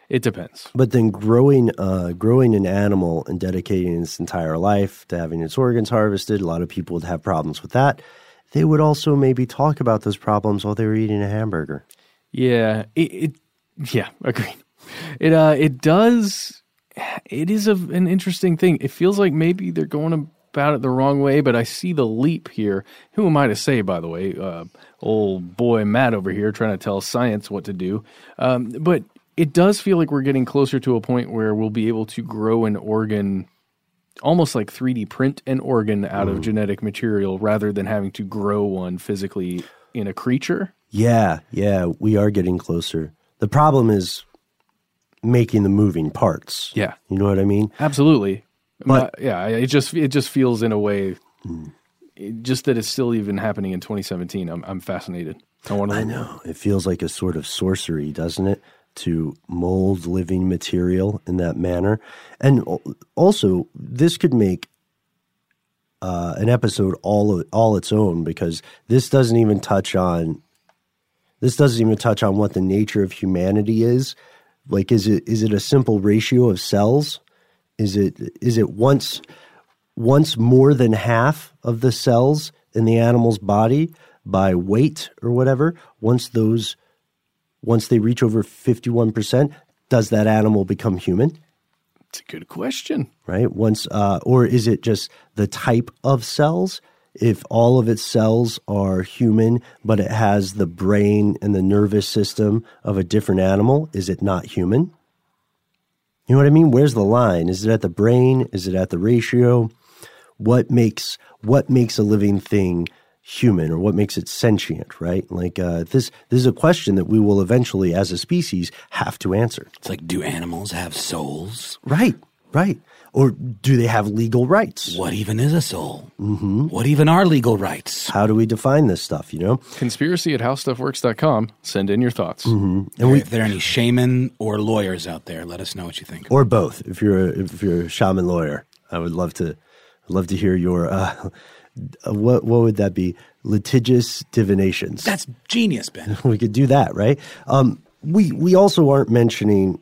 Speaker 5: It depends.
Speaker 1: But then growing, uh, growing an animal and dedicating its entire life to having its organs harvested, a lot of people would have problems with that. They would also maybe talk about those problems while they were eating a hamburger.
Speaker 5: Yeah, it, it yeah, [LAUGHS] agreed. It uh it does it is a, an interesting thing. It feels like maybe they're going about it the wrong way, but I see the leap here. Who am I to say, by the way? Uh, old boy Matt over here trying to tell science what to do. Um, but it does feel like we're getting closer to a point where we'll be able to grow an organ almost like 3D print an organ out of genetic material rather than having to grow one physically in a creature.
Speaker 1: Yeah, yeah, we are getting closer. The problem is making the moving parts.
Speaker 5: Yeah.
Speaker 1: You know what I mean?
Speaker 5: Absolutely.
Speaker 1: But-
Speaker 5: But yeah, it just it just feels in a way, it- just that it's still even happening in 2017. I'm I'm fascinated. I want to.
Speaker 1: I know. It feels like a sort of sorcery, doesn't it? To mold living material in that manner. And also, this could make uh, an episode all all its own because this doesn't even touch on this doesn't even touch on what the nature of humanity is. Like, is it is it a simple ratio of cells? Is it is it once once more than half of the cells in the animal's body by weight or whatever, once those once they reach over 51%, does that animal become human?
Speaker 5: It's a good question.
Speaker 1: Right? Once uh, or is it just the type of cells? If all of its cells are human, but it has the brain and the nervous system of a different animal, is it not human? You know what I mean? Where's the line? Is it at the brain? Is it at the ratio? What makes what makes a living thing human or what makes it sentient, right? Like uh, this this is a question that we will eventually as a species have to answer.
Speaker 6: It's like do animals have souls?
Speaker 1: Right, right. Or do they have legal rights?
Speaker 6: What even is a soul? Mm-hmm. What even are legal rights?
Speaker 1: How do we define this stuff, you know?
Speaker 5: Conspiracy at howstuffworks.com. Send in your thoughts.
Speaker 1: Mm-hmm.
Speaker 6: And we, if there are any shaman or lawyers out there, let us know what you think.
Speaker 1: Or both. If you're a, if you're a shaman lawyer, I would love to love to hear your [LAUGHS] uh, what what would that be? Litigious divinations.
Speaker 6: That's genius, Ben. [LAUGHS]
Speaker 1: we could do that, right? Um, we we also aren't mentioning,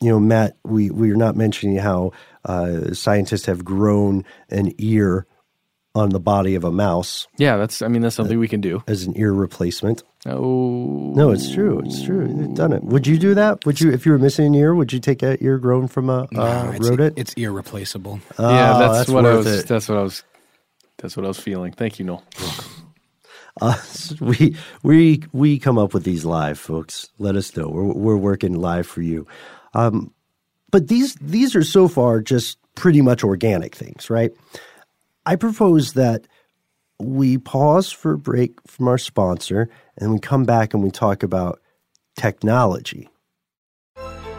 Speaker 1: you know, Matt. We we are not mentioning how uh, scientists have grown an ear on the body of a mouse.
Speaker 5: Yeah, that's. I mean, that's something uh, we can do
Speaker 1: as an ear replacement.
Speaker 5: Oh
Speaker 1: no, it's true. It's true. They've done it. Would you do that? Would you, if you were missing an ear, would you take an ear grown from a
Speaker 6: no,
Speaker 1: uh,
Speaker 6: it's,
Speaker 1: rodent?
Speaker 6: It's ear replaceable.
Speaker 1: Oh,
Speaker 5: yeah, that's,
Speaker 1: that's
Speaker 5: what I was.
Speaker 1: it.
Speaker 5: That's what I was. That's what I was feeling. Thank you, Noel. [LAUGHS]
Speaker 1: Uh, we we we come up with these live, folks. Let us know. We're we're working live for you. Um, but these these are so far just pretty much organic things, right? I propose that we pause for a break from our sponsor and we come back and we talk about technology.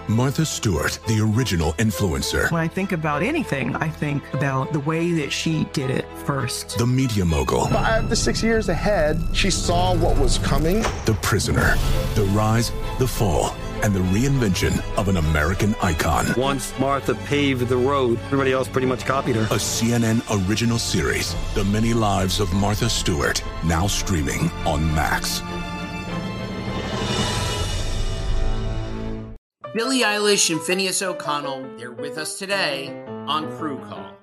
Speaker 11: Martha Stewart, the original influencer.
Speaker 12: When I think about anything, I think about the way that she did it first.
Speaker 11: The media mogul.
Speaker 13: Five to six years ahead, she saw what was coming.
Speaker 11: The prisoner. The rise, the fall, and the reinvention of an American icon.
Speaker 14: Once Martha paved the road, everybody else pretty much copied her.
Speaker 11: A CNN original series, The Many Lives of Martha Stewart, now streaming on Max.
Speaker 8: Billie Eilish and Finneas O'Connell, they're with us today on Crew Call.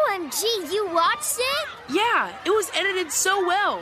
Speaker 4: OMG, you watched it?
Speaker 3: Yeah, it was edited so well.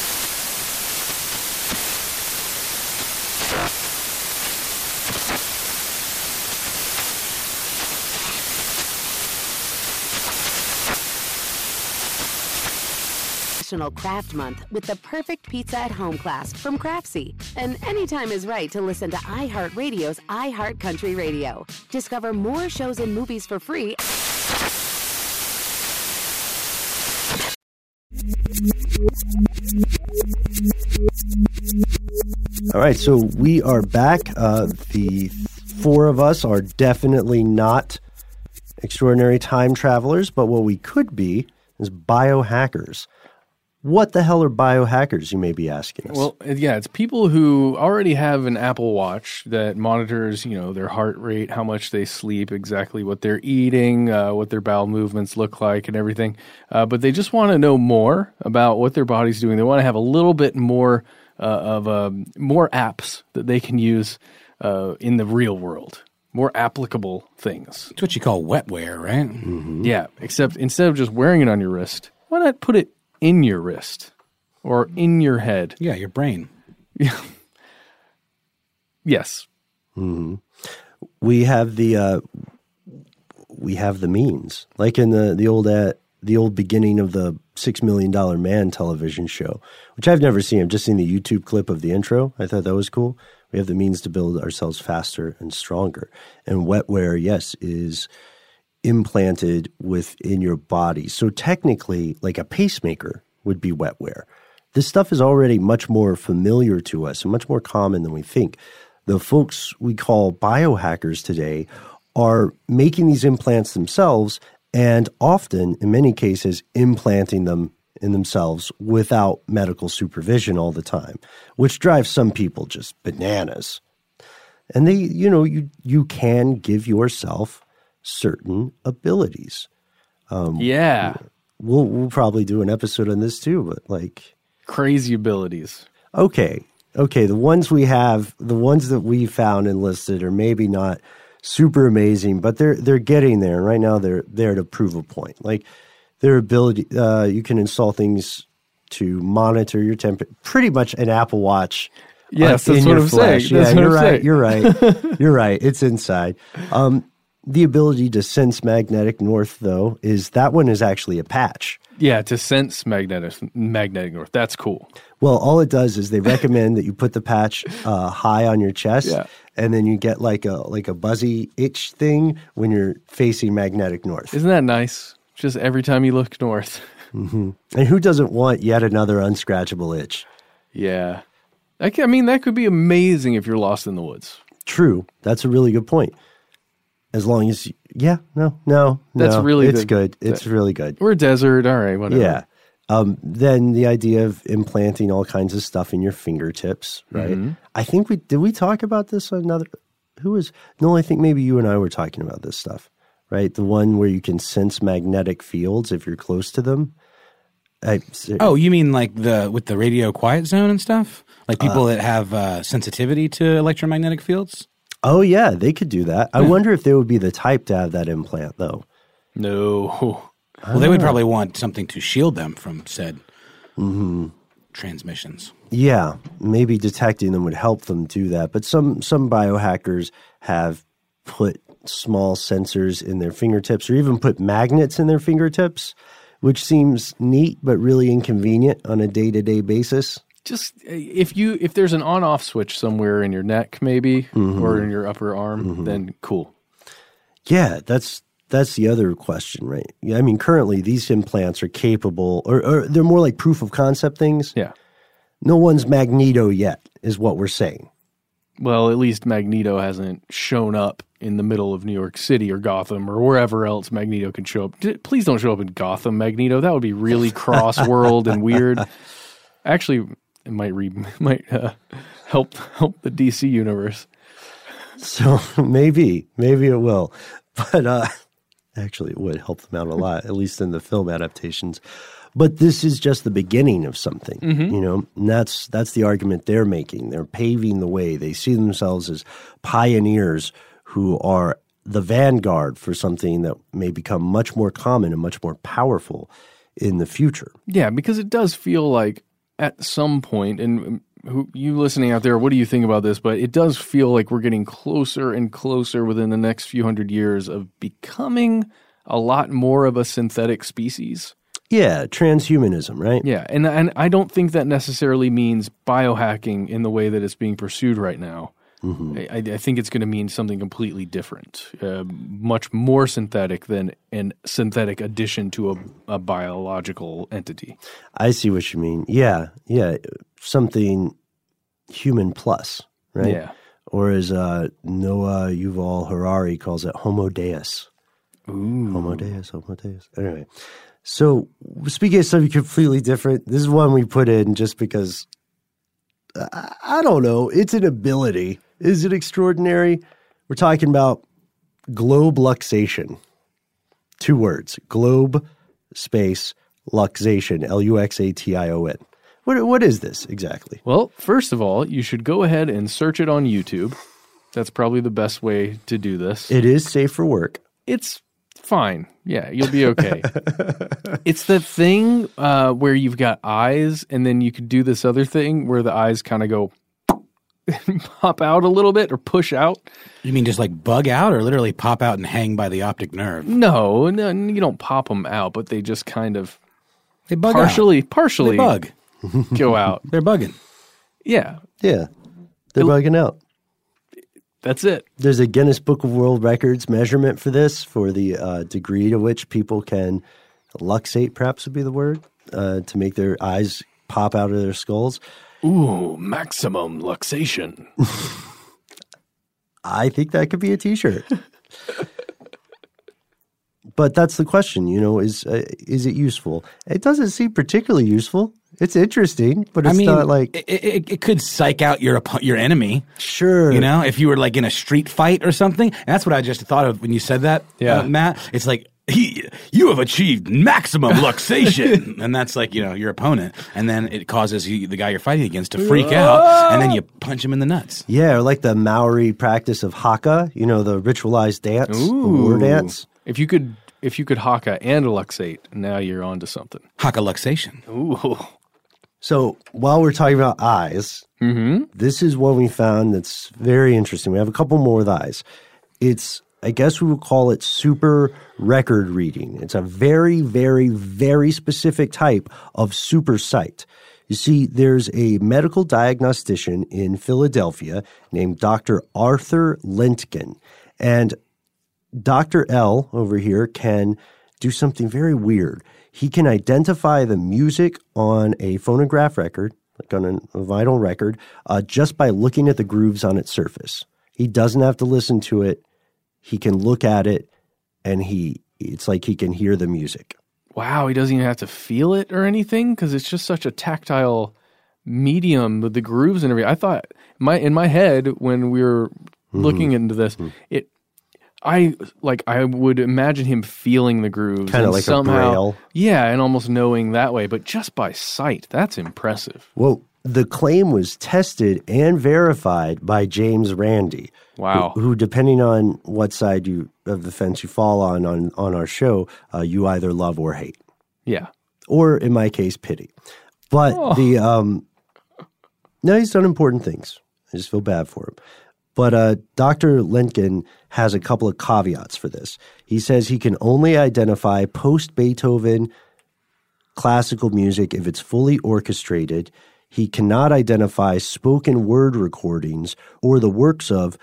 Speaker 15: National Craft Month with the perfect pizza at home class from Craftsy. And anytime is right to listen to iHeartRadio's iHeartCountry Radio. Discover more shows and movies for free.
Speaker 1: All right, so we are back. Uh, the four of us are definitely not extraordinary time travelers, but what we could be is biohackers. What the hell are biohackers, you may be asking us?
Speaker 5: Well, yeah, it's people who already have an Apple Watch that monitors, you know, their heart rate, how much they sleep, exactly what they're eating, uh, what their bowel movements look like, and everything. Uh, but they just want to know more about what their body's doing. They want to have a little bit more uh, of um, more apps that they can use uh, in the real world. more applicable things.
Speaker 6: It's what you call wetware, right?
Speaker 1: Mm-hmm.
Speaker 5: Yeah, except instead of just wearing it on your wrist, why not put it in your wrist or in your head?
Speaker 6: Yeah, your brain.
Speaker 5: Yeah. [LAUGHS] yes.
Speaker 1: hmm We have the uh, we have the means, like in the the old uh, the old beginning of the Six Million Dollar Man television show, which I've never seen. I've just seen the YouTube clip of the intro. I thought that was cool. We have the means to build ourselves faster and stronger. And wetware, yes, is implanted within your body. So technically, like a pacemaker would be wetware. This stuff is already much more familiar to us and much more common than we think. The folks we call biohackers today are making these implants themselves and often, in many cases, implanting them in themselves without medical supervision all the time, which drives some people just bananas. And they, you know, you you can give yourself certain abilities. Um,
Speaker 5: Yeah.
Speaker 1: we'll we'll probably do an episode on this too, but like
Speaker 5: Crazy abilities.
Speaker 1: okay, okay, the ones we have, the ones that we found and listed are maybe not super amazing, but they're they're getting there. Right now, they're there to prove a point. Like their ability, uh, you can install things to monitor your temperature. Pretty much an Apple Watch.
Speaker 5: Yes,
Speaker 1: uh,
Speaker 5: that's
Speaker 1: in
Speaker 5: what
Speaker 1: your
Speaker 5: I'm saying.
Speaker 1: flesh.
Speaker 5: That's
Speaker 1: yeah, you're
Speaker 5: I'm
Speaker 1: right.
Speaker 5: saying.
Speaker 1: You're right. [LAUGHS] you're right. It's inside. Um, the ability to sense magnetic north, though, is that one is actually a patch.
Speaker 5: Yeah, to sense magnetic magnetic north. That's cool.
Speaker 1: Well, all it does is they recommend that you put the patch uh, high on your chest,
Speaker 5: Yeah.
Speaker 1: and then you get like a like a buzzy itch thing when you're facing magnetic north.
Speaker 5: Isn't that nice? Just every time you look north. [LAUGHS]
Speaker 1: hmm And who doesn't want yet another unscratchable itch?
Speaker 5: Yeah. I, ca- I mean, that could be amazing if you're lost in the woods.
Speaker 1: True, that's a really good point. As long as, you- yeah, no, no,
Speaker 5: That's
Speaker 1: no,
Speaker 5: really
Speaker 1: it's
Speaker 5: the-
Speaker 1: good. It's really good.
Speaker 5: We're a desert. All right, whatever.
Speaker 1: Yeah. Um, then the idea of implanting all kinds of stuff in your fingertips, right?
Speaker 5: Mhm.
Speaker 1: I think we did we talk about this another who was no, I think maybe you and I were talking about this stuff, right? The one where you can sense magnetic fields if you're close to them. I,
Speaker 6: Oh, you mean like the with the radio quiet zone and stuff? Like people
Speaker 1: Uh,
Speaker 6: that have uh, sensitivity to electromagnetic fields?
Speaker 1: Oh yeah, they could do that. I wonder if they would be the type to have that implant though.
Speaker 5: No.
Speaker 6: Well, they would
Speaker 1: Ah.
Speaker 6: probably want something to shield them from said
Speaker 1: hmm
Speaker 6: transmissions.
Speaker 1: Yeah, maybe detecting them would help them do that. But some some biohackers have put small sensors in their fingertips or even put magnets in their fingertips, which seems neat but really inconvenient on a day-to-day basis.
Speaker 5: Just uh, if you if there's an on off switch somewhere in your neck, maybe,
Speaker 1: Mhm.
Speaker 5: or in your upper arm,
Speaker 1: Mhm.
Speaker 5: then cool.
Speaker 1: Yeah, that's that's the other question, right? Yeah, I mean, currently these implants are capable, or, or they're more like proof of concept things.
Speaker 5: Yeah.
Speaker 1: No one's Magneto yet, is what we're saying.
Speaker 5: Well, at least Magneto hasn't shown up in the middle of New York City or Gotham or wherever else Magneto can show up. Please don't show up in Gotham, Magneto. That would be really [LAUGHS] cross world and weird. Actually, it might re- [LAUGHS] might uh, help help the DC universe.
Speaker 1: So [LAUGHS] maybe, maybe it will. [LAUGHS] But uh, actually, it would help them out a lot, at least in the film adaptations. But this is just the beginning of something,
Speaker 5: Mhm.
Speaker 1: you know. And that's that's the argument they're making. They're paving the way. They see themselves as pioneers who are the vanguard for something that may become much more common and much more powerful in the future.
Speaker 5: Yeah, because it does feel like at some point, and um, who, you listening out there, what do you think about this? But it does feel like we're getting closer and closer within the next few hundred years of becoming a lot more of a synthetic species.
Speaker 1: Yeah, transhumanism, right?
Speaker 5: Yeah, and and I don't think that necessarily means biohacking in the way that it's being pursued right now.
Speaker 1: Mhm.
Speaker 5: I, I think it's going to mean something completely different, uh, much more synthetic than an synthetic addition to a, a biological entity.
Speaker 1: I see what you mean. Yeah, yeah, something human plus, right?
Speaker 5: Yeah.
Speaker 1: Or as uh, Noah Yuval Harari calls it, Homo Deus.
Speaker 5: Ooh.
Speaker 1: Homo Deus, Homo Deus. Anyway, so speaking of something completely different, this is one we put in just because I don't know. It's an ability. Is it extraordinary? We're talking about globe luxation. Two words: globe space luxation. L U X A T I O N. What what is this exactly?
Speaker 5: Well, first of all, you should go ahead and search it on YouTube. That's probably the best way to do this.
Speaker 1: It is safe for work.
Speaker 5: It's fine. Yeah, you'll be okay. [LAUGHS] it's the thing uh, where you've got eyes, and then you could do this other thing where the eyes kind of go [LAUGHS] pop out a little bit or push out.
Speaker 6: You mean just like bug out or literally pop out and hang by the optic nerve?
Speaker 5: No, no, you don't pop them out, but they just kind of
Speaker 6: they bug
Speaker 5: partially,
Speaker 6: out.
Speaker 5: partially
Speaker 6: they bug [LAUGHS]
Speaker 5: go out.
Speaker 6: They're bugging.
Speaker 5: Yeah,
Speaker 1: yeah, they're bugging out.
Speaker 5: That's it.
Speaker 1: There's a Guinness Book of World Records measurement for this, for the uh, degree to which people can luxate, perhaps would be the word, uh, to make their eyes pop out of their skulls.
Speaker 5: Ooh, maximum luxation. [LAUGHS]
Speaker 1: I think that could be a T-shirt. [LAUGHS] but that's the question, you know: is uh, is it useful? It doesn't seem particularly useful. It's interesting, but it's
Speaker 6: I mean,
Speaker 1: not like
Speaker 6: it, it, it, could psych out your your enemy.
Speaker 1: Sure,
Speaker 6: you know, if you were like in a street fight or something. And that's what I just thought of when you said that,
Speaker 5: yeah.
Speaker 6: Uh, Matt. It's like he, you have achieved maximum [LAUGHS] luxation, and that's like you know your opponent, and then it causes you, the guy you're fighting against to freak out, and then you punch him in the nuts.
Speaker 1: Yeah, or like the Maori practice of haka, you know, the ritualized dance,
Speaker 5: Ooh.
Speaker 1: the war dance.
Speaker 5: If you could, if you could haka and luxate, now you're on to something.
Speaker 6: Haka luxation.
Speaker 5: Ooh.
Speaker 1: So while we're talking about eyes,
Speaker 5: mm-hmm.
Speaker 1: this is one we found that's very interesting. We have a couple more with eyes. It's I guess we would call it super record reading. It's a very, very, very specific type of super sight. You see, there's a medical diagnostician in Philadelphia named Dr. Arthur Lintgen. And Dr. L over here can do something very weird. He can identify the music on a phonograph record, like on a vinyl record, uh, just by looking at the grooves on its surface. He doesn't have to listen to it he can look at it and he it's like he can hear the music.
Speaker 5: Wow, he doesn't even have to feel it or anything because it's just such a tactile medium with the grooves and everything. I thought my in my head when we were mm-hmm. looking into this, mm-hmm. it I like I would imagine him feeling the grooves
Speaker 1: kind of like
Speaker 5: somehow,
Speaker 1: a braille.
Speaker 5: Yeah, and almost knowing that way, but just by sight, that's impressive.
Speaker 1: Well, the claim was tested and verified by James Randi.
Speaker 5: Wow.
Speaker 1: Who, who depending on what side you of the fence you fall on on, on our show, uh, you either love or hate.
Speaker 5: Yeah.
Speaker 1: Or in my case, pity. But
Speaker 5: Oh.
Speaker 1: the um, no, he's done important things. I just feel bad for him. But uh, Dr. Lintgen has a couple of caveats for this. He says he can only identify post Beethoven classical music if it's fully orchestrated. He cannot identify spoken word recordings or the works of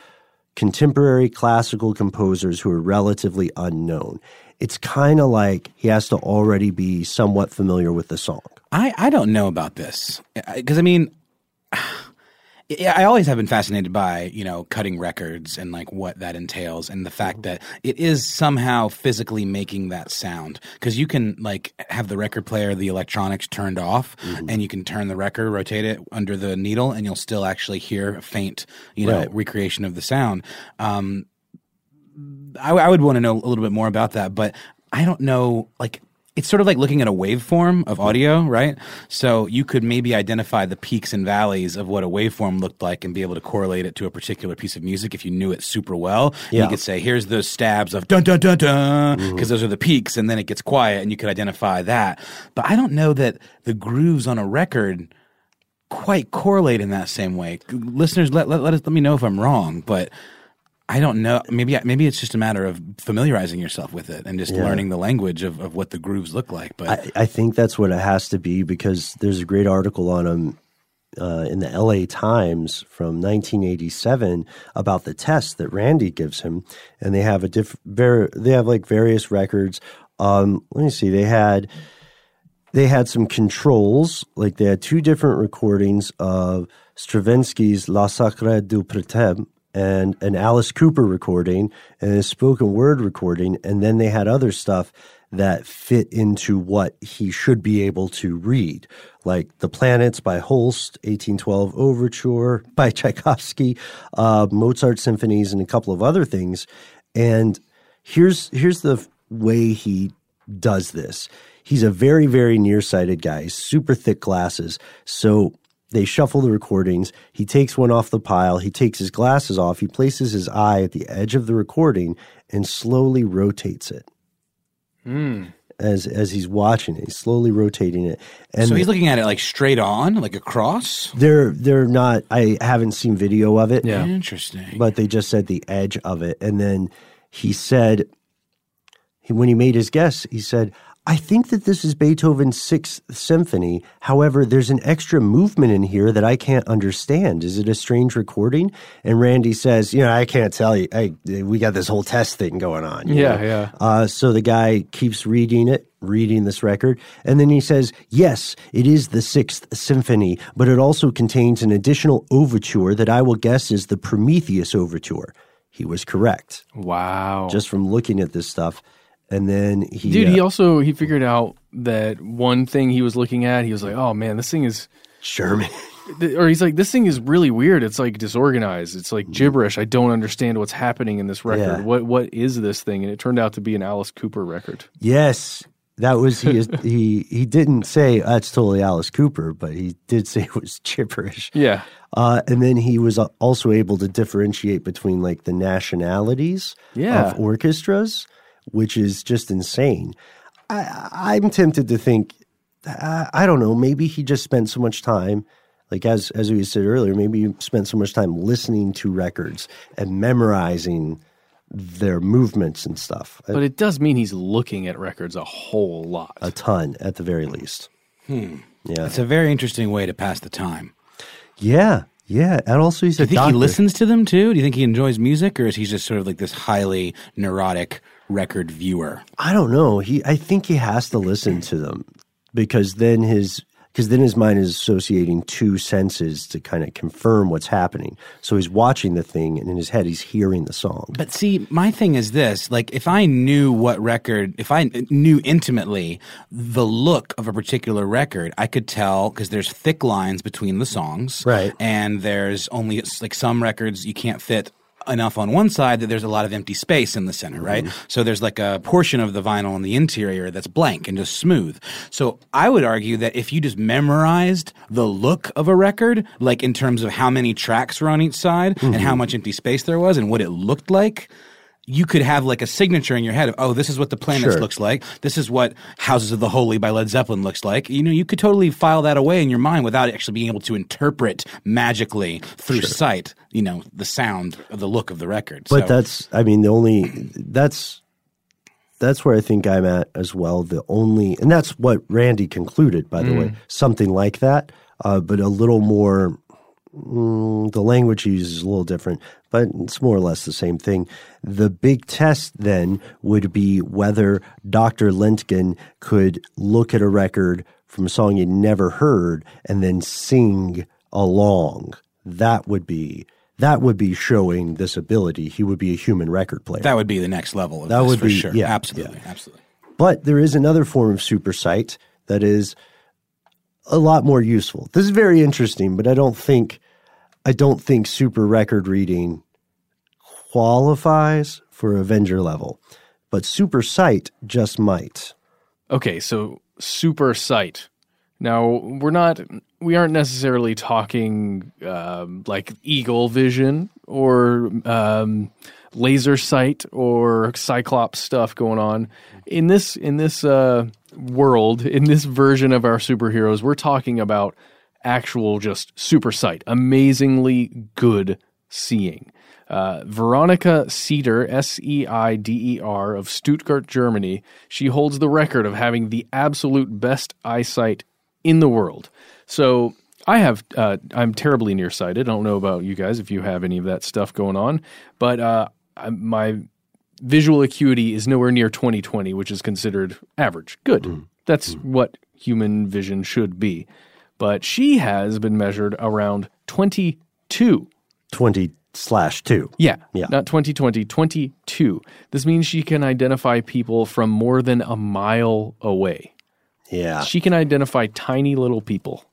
Speaker 1: contemporary classical composers who are relatively unknown. It's kind of like he has to already be somewhat familiar with the song.
Speaker 6: I, I don't know about this because I mean, I always have been fascinated by you know cutting records and like what that entails and the fact that it is somehow physically making that sound because you can like have the record player the electronics turned off
Speaker 1: Mm-hmm.
Speaker 6: and you can turn the record rotate it under the needle and you'll still actually hear a faint you know
Speaker 1: Right.
Speaker 6: recreation of the sound. Um, I, I would want to know a little bit more about that, but I don't know. Like, it's sort of like looking at a waveform of audio, right? So you could maybe identify the peaks and valleys of what a waveform looked like and be able to correlate it to a particular piece of music if you knew it super well.
Speaker 1: Yeah.
Speaker 6: You could say, here's those stabs of dun dun dun dun, mm. because those are the peaks, and then it gets quiet, and you could identify that. But I don't know that the grooves on a record quite correlate in that same way. Listeners, let let, let, us, let me know if I'm wrong, but I don't know. Maybe maybe it's just a matter of familiarizing yourself with it and just
Speaker 1: Yeah.
Speaker 6: learning the language of, of what the grooves look like. But
Speaker 1: I, I think that's what it has to be because there's a great article on them uh, in the LA Times from 1987 about the test that Randi gives him, and they have a diff- ver- they have like various records. Um, let me see, they had they had some controls, like they had two different recordings of Stravinsky's La Sacre du Printemps and an Alice Cooper recording and a spoken word recording, and then they had other stuff that fit into what he should be able to read, like The Planets by Holst, 1812 Overture [LAUGHS] by Tchaikovsky, uh, Mozart symphonies, and a couple of other things. And here's here's the way he does this. He's a very very nearsighted guy, super thick glasses. So They shuffle the recordings. He takes one off the pile. He takes his glasses off. He places his eye at the edge of the recording and slowly rotates it
Speaker 5: Hmm.
Speaker 1: as as he's watching it. He's slowly rotating it. And
Speaker 6: so he's looking at it like straight on, like across.
Speaker 1: they're they're not. I haven't seen video of it.
Speaker 5: Yeah.
Speaker 6: Interesting.
Speaker 1: but they just said the edge of it. And then he said, he, when he made his guess, he said, I think that this is Beethoven's Sixth Symphony. However, there's an extra movement in here that I can't understand. Is it a strange recording? And Randi says, You know, I can't tell you. Hey, we got this whole test thing going on.
Speaker 5: Yeah,
Speaker 1: know?
Speaker 5: yeah.
Speaker 1: Uh, so the guy keeps reading it, reading this record, and then he says, Yes, it is the Sixth Symphony, but it also contains an additional overture that I will guess is the Prometheus Overture. He was correct.
Speaker 5: Wow.
Speaker 1: Just from looking at this stuff. And then he.
Speaker 5: Dude,
Speaker 1: uh,
Speaker 5: he also he figured out that one thing he was looking at, he was like, "Oh man, this thing is
Speaker 1: german [LAUGHS]
Speaker 5: or he's like, "This thing is really weird. It's like disorganized. It's like gibberish. I don't understand what's happening in this record.
Speaker 1: Yeah.
Speaker 5: What what is this thing?" And it turned out to be an Alice Cooper record.
Speaker 1: Yes, that was he. [LAUGHS] he he didn't say that's totally Alice Cooper, but he did say it was gibberish.
Speaker 5: Yeah.
Speaker 1: Uh, and then he was uh, also able to differentiate between like the nationalities
Speaker 5: Yeah.
Speaker 1: of orchestras, which is just insane. I, I'm tempted to think, uh, I don't know, maybe he just spent so much time, like as as we said earlier, maybe you spent so much time listening to records and memorizing their movements and stuff.
Speaker 5: But it does mean he's looking at records a whole lot.
Speaker 1: a ton at the very least.
Speaker 6: Hmm.
Speaker 1: Yeah.
Speaker 6: It's a very interesting way to pass the time.
Speaker 1: Yeah, yeah. And also, he's
Speaker 6: Do
Speaker 1: a
Speaker 6: you think
Speaker 1: doctor.
Speaker 6: he listens to them too? Do you think he enjoys music, or is he just sort of like this highly neurotic record viewer?
Speaker 1: I don't know. He, I think he has to listen to them because then his, because then his mind is associating two senses to kind of confirm what's happening. So he's watching the thing, and in his head, he's hearing the song.
Speaker 6: But see, my thing is this: like, if I knew what record, if I knew intimately the look of a particular record, I could tell because there's thick lines between the songs,
Speaker 1: Right.
Speaker 6: And there's only like some records you can't fit enough on one side that there's a lot of empty space in the center, right? Mm-hmm. So there's like a portion of the vinyl on the interior that's blank and just smooth. So I would argue that if you just memorized the look of a record, like in terms of how many tracks were on each side and how mm-hmm. much empty space there was and what it looked like, you could have like a signature in your head of, oh, this is what the Planets
Speaker 1: Sure.
Speaker 6: looks like. This is what Houses of the Holy by Led Zeppelin looks like. You know, you could totally file that away in your mind without actually being able to interpret magically through sight, you know, the sound of the look of the record.
Speaker 1: But
Speaker 6: So-
Speaker 1: that's, I mean, the only that's that's where I think I'm at as well. The only, and that's what Randi concluded, by the way, something like that, uh, but a little more. Mm, the language he uses is a little different, but it's more or less the same thing. The big test then would be whether Dr. Lintgen could look at a record from a song you'd never heard and then sing along. That would be that would be showing this ability. He would be a human record player.
Speaker 6: that would be the next level of
Speaker 1: That would
Speaker 6: for
Speaker 1: be-
Speaker 6: sure.
Speaker 1: yeah,
Speaker 6: absolutely, absolutely.
Speaker 1: But there is another form of super sight that is a lot more useful. This is very interesting, but I don't think I don't think super record reading qualifies for Avenger level. But super sight just might.
Speaker 5: Okay, so super sight. Now we're not we aren't necessarily talking um, like eagle vision or um, laser sight or cyclops stuff going on in this in this uh, world in this version of our superheroes. We're talking about actual just super sight, amazingly good seeing. Uh, Veronica Seider, S E I D E R, of Stuttgart, Germany, she holds the record of having the absolute best eyesight in the world. So I have, uh, I'm terribly nearsighted. I don't know about you guys if you have any of that stuff going on, but uh, my visual acuity is nowhere near 2020, which is considered average. Good. That's what human vision should be. But she has been measured around 22.
Speaker 1: 20 slash 2.
Speaker 5: Yeah.
Speaker 1: Yeah.
Speaker 5: Not 2020, 22. This means she can identify people from more than a mile away.
Speaker 1: Yeah.
Speaker 5: She can identify tiny little people.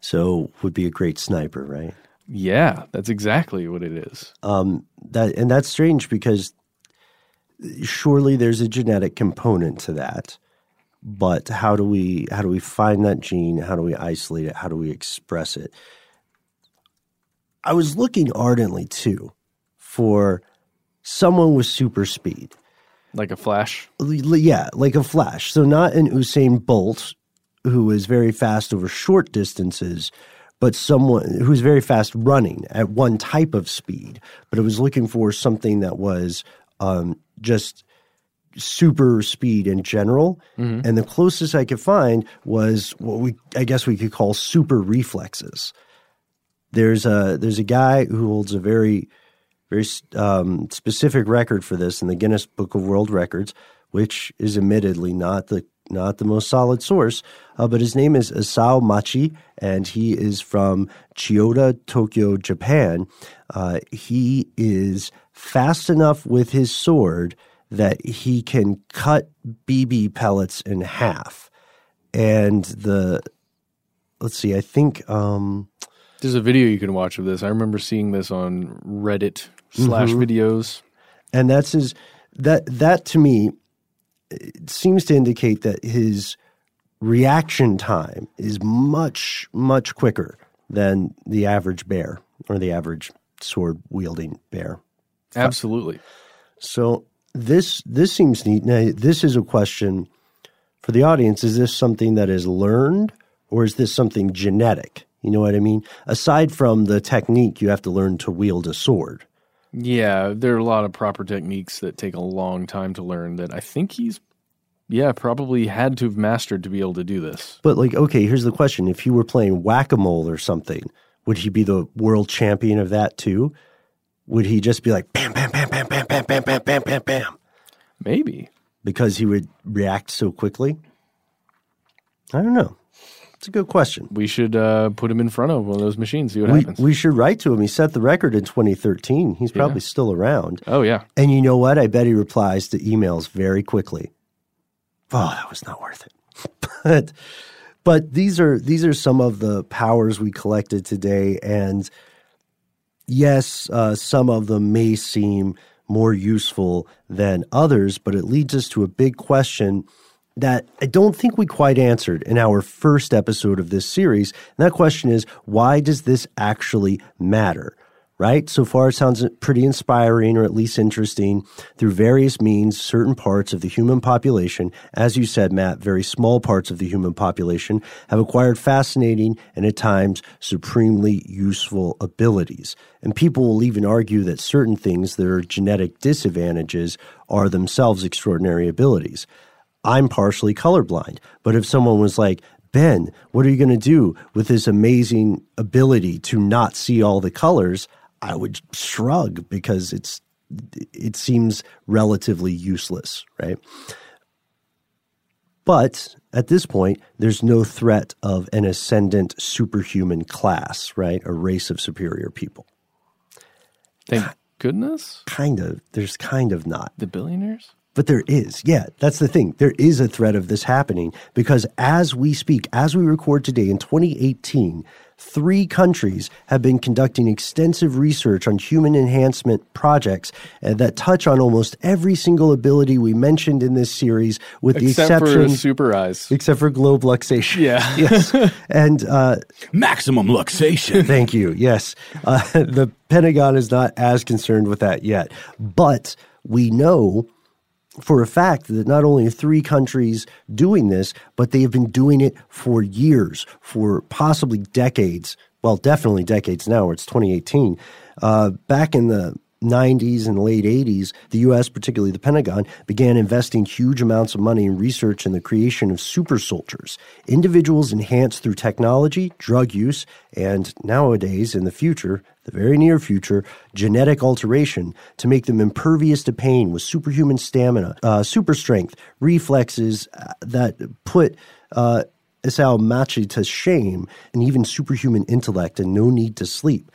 Speaker 1: So would be a great sniper, right?
Speaker 5: Yeah, that's exactly what it is.
Speaker 1: Um, that and that's strange because surely there's a genetic component to that, but how do we how do we find that gene? How do we isolate it? How do we express it? I was looking ardently too for someone with super speed.
Speaker 5: Like a flash?
Speaker 1: Yeah, like a flash. So not an Usain Bolt who is very fast over short distances, but someone who's very fast running at one type of speed. But I was looking for something that was um, just super speed in general.
Speaker 5: Mm-hmm.
Speaker 1: And the closest I could find was what we I guess we could call super reflexes. There's a there's a guy who holds a very very um, specific record for this in the Guinness Book of World Records, which is admittedly not the not the most solid source, uh, but his name is Isao Machi, and he is from Chiyoda, Tokyo, Japan. Uh, he is fast enough with his sword that he can cut BB pellets in half. And the let's see, I think um,
Speaker 5: there's a video you can watch of this. I remember seeing this on Reddit slash
Speaker 1: Mhm.
Speaker 5: videos.
Speaker 1: and that's his that that to me it seems to indicate that his reaction time is much much quicker than the average bear or the average sword wielding bear.
Speaker 5: Absolutely.
Speaker 1: So this this seems neat. Now, this is a question for the audience. Is this something that is learned or is this something genetic? You know what I mean? Aside from the technique, you have to learn to wield a sword.
Speaker 5: Yeah, there are a lot of proper techniques that take a long time to learn that I think he's, yeah, probably had to have mastered to be able to do this.
Speaker 1: But like, okay, here's the question: If you were playing whack a mole or something, would he be the world champion of that too? Would he just be like bam, bam, bam, bam, bam, bam, bam, bam, bam, bam, bam?
Speaker 5: Maybe
Speaker 1: because he would react so quickly. I don't know. It's a good question.
Speaker 5: We should uh, put him in front of one of those machines, see what
Speaker 1: We,
Speaker 5: happens.
Speaker 1: we should write to him. He set the record in 2013. He's probably
Speaker 5: Yeah.
Speaker 1: still around.
Speaker 5: Oh, yeah.
Speaker 1: And you know what? I bet he replies to emails very quickly. Oh, that was not worth it. but but these are these are some of the powers we collected today, and yes, uh, some of them may seem more useful than others, but it leads us to a big question that I don't think we quite answered in our first episode of this series. And that question is why does this actually matter? Right? So far, it sounds pretty inspiring or at least interesting. Through various means, certain parts of the human population, as you said, Matt, very small parts of the human population, have acquired fascinating and at times supremely useful abilities. And people will even argue that certain things that are genetic disadvantages are themselves extraordinary abilities. I'm partially colorblind. But if someone was like, Ben, what are you going to do with this amazing ability to not see all the colors? I would shrug because it's it seems relatively useless, right? But at this point, there's no threat of an ascendant superhuman class, right? A race of superior people.
Speaker 5: Thank goodness.
Speaker 1: Kind of. There's kind of not.
Speaker 5: The billionaires?
Speaker 1: But there is. Yeah, that's the thing. There is a threat of this happening because as we speak, as we record today in 2018, three countries have been conducting extensive research on human enhancement projects uh, that touch on almost every single ability we mentioned in this series, with the
Speaker 5: exception for super eyes.
Speaker 1: except for globe luxation.
Speaker 5: Yeah. [LAUGHS]
Speaker 1: yes. And uh,
Speaker 6: maximum luxation. [LAUGHS]
Speaker 1: Thank you. Yes. Uh, [LAUGHS] the Pentagon is not as concerned with that yet. But we know for a fact that not only are three countries doing this, but they have been doing it for years, for possibly decades. Well, definitely decades now, it's 2018. Uh, back in the 90s and late 80s, the US, particularly the Pentagon, began investing huge amounts of money in research and the creation of super soldiers, individuals enhanced through technology, drug use, and nowadays, in the future, the very near future, genetic alteration to make them impervious to pain with superhuman stamina, uh, super strength, reflexes uh, that put uh, Isao Machi to shame, and even superhuman intellect and no need to sleep.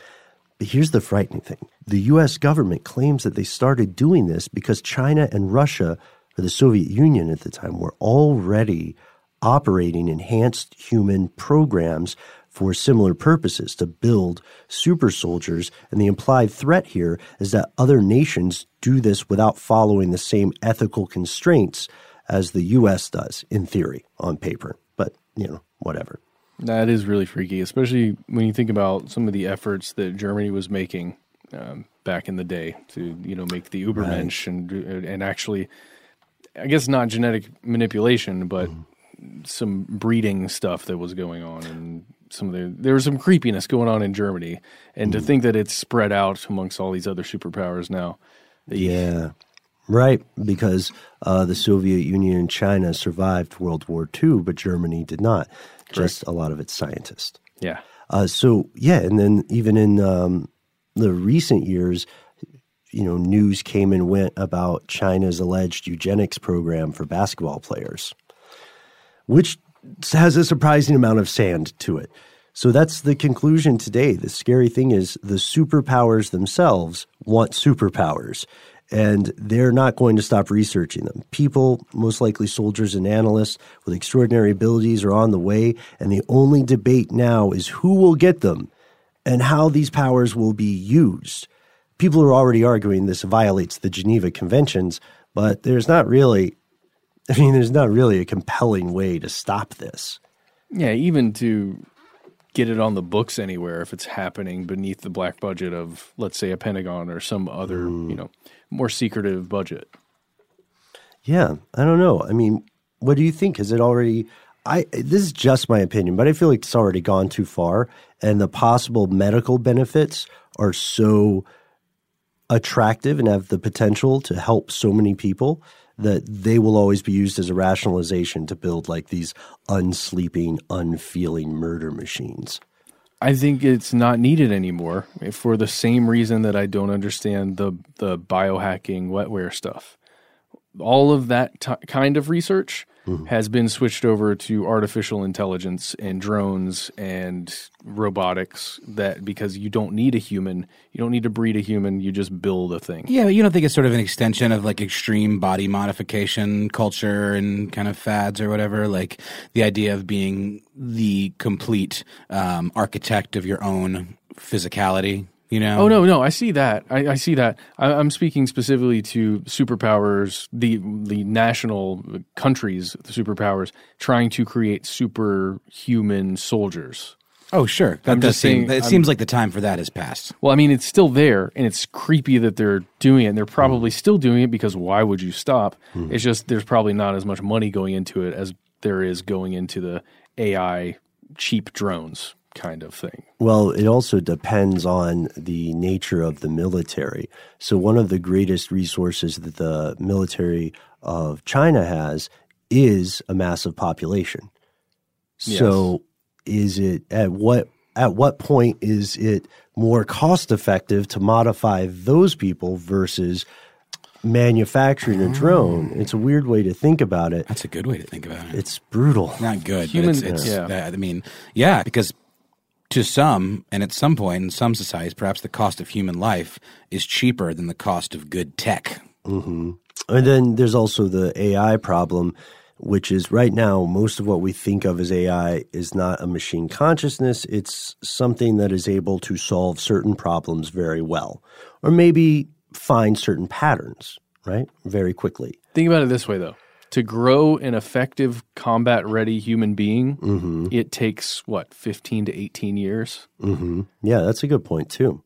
Speaker 1: But here's the frightening thing the US government claims that they started doing this because China and Russia, or the Soviet Union at the time, were already operating enhanced human programs for similar purposes to build super soldiers. And the implied threat here is that other nations do this without following the same ethical constraints as the U.S. does in theory on paper. But, you know, whatever.
Speaker 5: That is really freaky, especially when you think about some of the efforts that Germany was making um, back in the day to, you know, make the Ubermensch right. and and actually, I guess not genetic manipulation, but mm. some breeding stuff that was going on, and some of the there was some creepiness going on in Germany, and mm. to think that it's spread out amongst all these other superpowers now.
Speaker 1: Yeah. Right, because uh, the Soviet Union and China survived World War II, but Germany did not just a lot of its scientists.
Speaker 5: Yeah.
Speaker 1: Uh, so yeah, and then even in um, the recent years, you know, news came and went about China's alleged eugenics program for basketball players, which has a surprising amount of sand to it. So that's the conclusion today. The scary thing is the superpowers themselves want superpowers and they're not going to stop researching them. People, most likely soldiers and analysts with extraordinary abilities, are on the way, and the only debate now is who will get them and how these powers will be used. People are already arguing this violates the Geneva Conventions, but there's not really, I mean, there's not really a compelling way to stop this.
Speaker 5: Yeah, even to get it on the books anywhere if it's happening beneath the black budget of, let's say, a Pentagon or some other, mm. you know, more secretive budget.
Speaker 1: Yeah, I don't know. I mean, what do you think? Has it already? I this is just my opinion, but I feel like it's already gone too far, and the possible medical benefits are so attractive and have the potential to help so many people that they will always be used as a rationalization to build like these unsleeping, unfeeling murder machines.
Speaker 5: I think it's not needed anymore eh, for the same reason that I don't understand the the biohacking wetware stuff. All of that t- kind of research mm-hmm. has been switched over to artificial intelligence and drones and robotics that because you don't need a human, you don't need to breed a human, you just build a thing.
Speaker 6: Yeah, you don't think it's sort of an extension of like extreme body modification culture and kind of fads or whatever? Like the idea of being the complete um, architect of your own physicality you know?
Speaker 5: Oh no, no, I see that. I, I see that. I, am speaking specifically to superpowers, the the national countries, the superpowers trying to create superhuman soldiers.
Speaker 6: Oh sure, that I'm does seem. it I'm, seems like the time for that has passed.
Speaker 5: Well, I mean, it's still there, and it's creepy that they're doing it. and They're probably mm. still doing it because why would you stop? Mm. It's just there's probably not as much money going into it as there is going into the AI cheap drones kind of thing?
Speaker 1: Well, it also depends on the nature of the military. So, one of the greatest resources that the military of China has is a massive population. Yes. So, is it at what at what point is it more cost effective to modify those people versus manufacturing a mm. drone. It's a weird way to think about it.
Speaker 6: That's a good way to think about it.
Speaker 1: It's brutal.
Speaker 6: Not good. Human, it's, it's, yeah. I mean, yeah, because to some, and at some point in some societies, perhaps the cost of human life is cheaper than the cost of good tech.
Speaker 1: Mm-hmm. And then there's also the AI problem, which is right now, most of what we think of as AI is not a machine consciousness. It's something that is able to solve certain problems very well, or maybe find certain patterns, right? Very quickly.
Speaker 5: Think about it this way, though to grow an effective combat ready human being, mm-hmm. it takes what, 15 to 18 years?
Speaker 1: Mm-hmm. Yeah, that's a good point, too.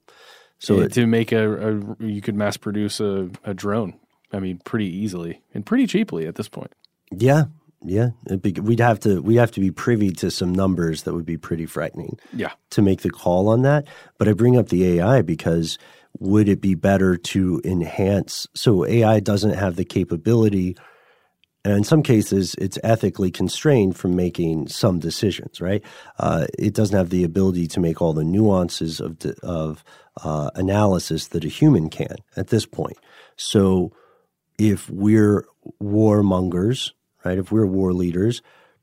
Speaker 5: So it, to make a, a, you could mass produce a, a drone, I mean, pretty easily and pretty cheaply at this point.
Speaker 1: Yeah, yeah, be, we'd have to we have to be privy to some numbers that would be pretty frightening.
Speaker 5: Yeah,
Speaker 1: to make the call on that. But I bring up the AI because would it be better to enhance? So AI doesn't have the capability and in some cases, it's ethically constrained from making some decisions, right? Uh, it doesn't have the ability to make all the nuances of, of uh, analysis that a human can at this point. So if we're warmongers, right, if we're war leaders,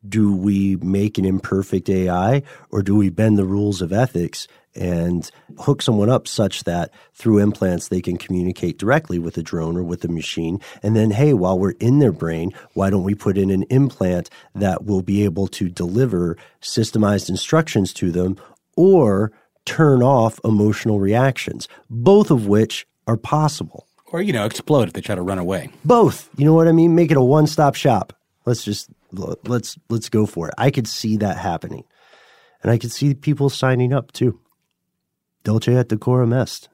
Speaker 1: do we make an imperfect AI or do we bend the rules of ethics and hook someone up such that through implants they can communicate directly with a drone or with a machine. And then, hey, while we're in their brain, why don't we put in an implant that will be able to deliver systemized instructions to them or turn off emotional reactions, both of which are possible.
Speaker 6: Or, you know, explode if they try to run away.
Speaker 1: Both. You know what I mean? Make it a one-stop shop. Let's just let's let's go for it. I could see that happening. And I could see people signing up too. Dulce et decorum est,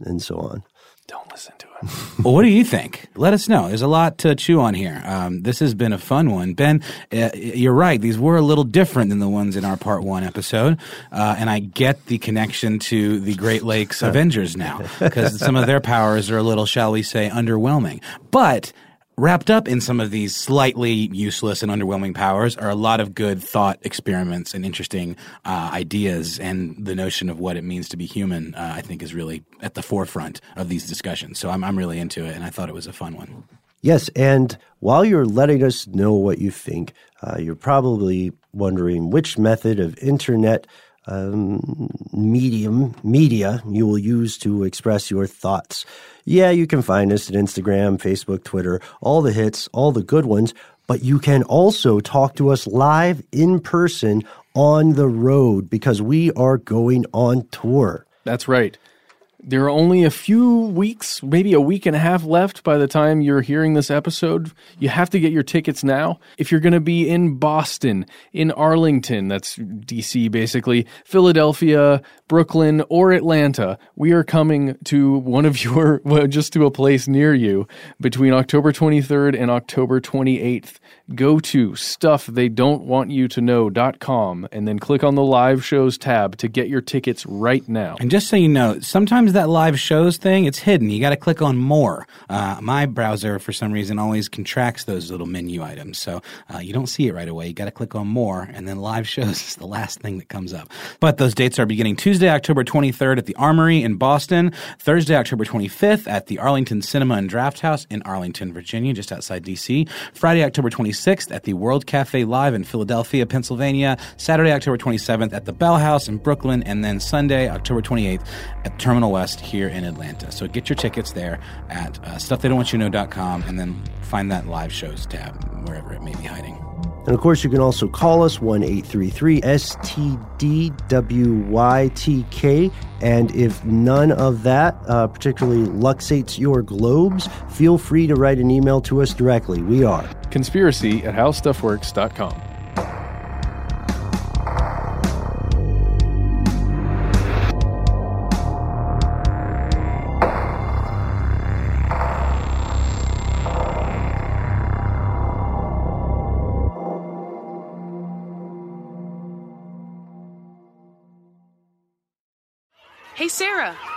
Speaker 1: and so on.
Speaker 5: Don't listen to [LAUGHS]
Speaker 6: well, what do you think? Let us know. There's a lot to chew on here. Um, this has been a fun one. Ben, uh, you're right. These were a little different than the ones in our part one episode. Uh, and I get the connection to the Great Lakes [LAUGHS] Avengers now because some of their powers are a little, shall we say, underwhelming. But Wrapped up in some of these slightly useless and underwhelming powers are a lot of good thought experiments and interesting uh, ideas, and the notion of what it means to be human, uh, I think, is really at the forefront of these discussions. So I'm, I'm really into it, and I thought it was a fun one.
Speaker 1: Yes, and while you're letting us know what you think, uh, you're probably wondering which method of internet um, medium media you will use to express your thoughts. Yeah, you can find us at Instagram, Facebook, Twitter, all the hits, all the good ones, but you can also talk to us live in person on the road because we are going on tour.
Speaker 5: That's right. There are only a few weeks, maybe a week and a half left by the time you're hearing this episode. You have to get your tickets now. If you're going to be in Boston, in Arlington, that's DC basically, Philadelphia, Brooklyn, or Atlanta, we are coming to one of [LAUGHS] your, well, just to a place near you between October 23rd and October 28th. Go to stufftheydon'twantyoutoKnow.com and then click on the live shows tab to get your tickets right now.
Speaker 6: And just so you know, sometimes that live shows thing, it's hidden. You got to click on more. Uh, my browser, for some reason, always contracts those little menu items. So uh, you don't see it right away. You got to click on more, and then live [LAUGHS] shows is the last thing that comes up. But those dates are beginning Tuesday, October 23rd at the Armory in Boston, Thursday, October 25th at the Arlington Cinema and Draft House in Arlington, Virginia, just outside D.C., Friday, October 26th at the World Cafe Live in Philadelphia, Pennsylvania, Saturday, October 27th at the Bell House in Brooklyn, and then Sunday, October 28th at Terminal West here in Atlanta. So get your tickets there at uh, stufftheydon'twantyoutoKnow.com and then find that live shows tab wherever it may be hiding.
Speaker 1: And of course, you can also call us 1 833 STDWYTK. And if none of that uh, particularly luxates your globes, feel free to write an email to us directly. We are
Speaker 5: conspiracy at howstuffworks.com.
Speaker 3: Hey Sarah,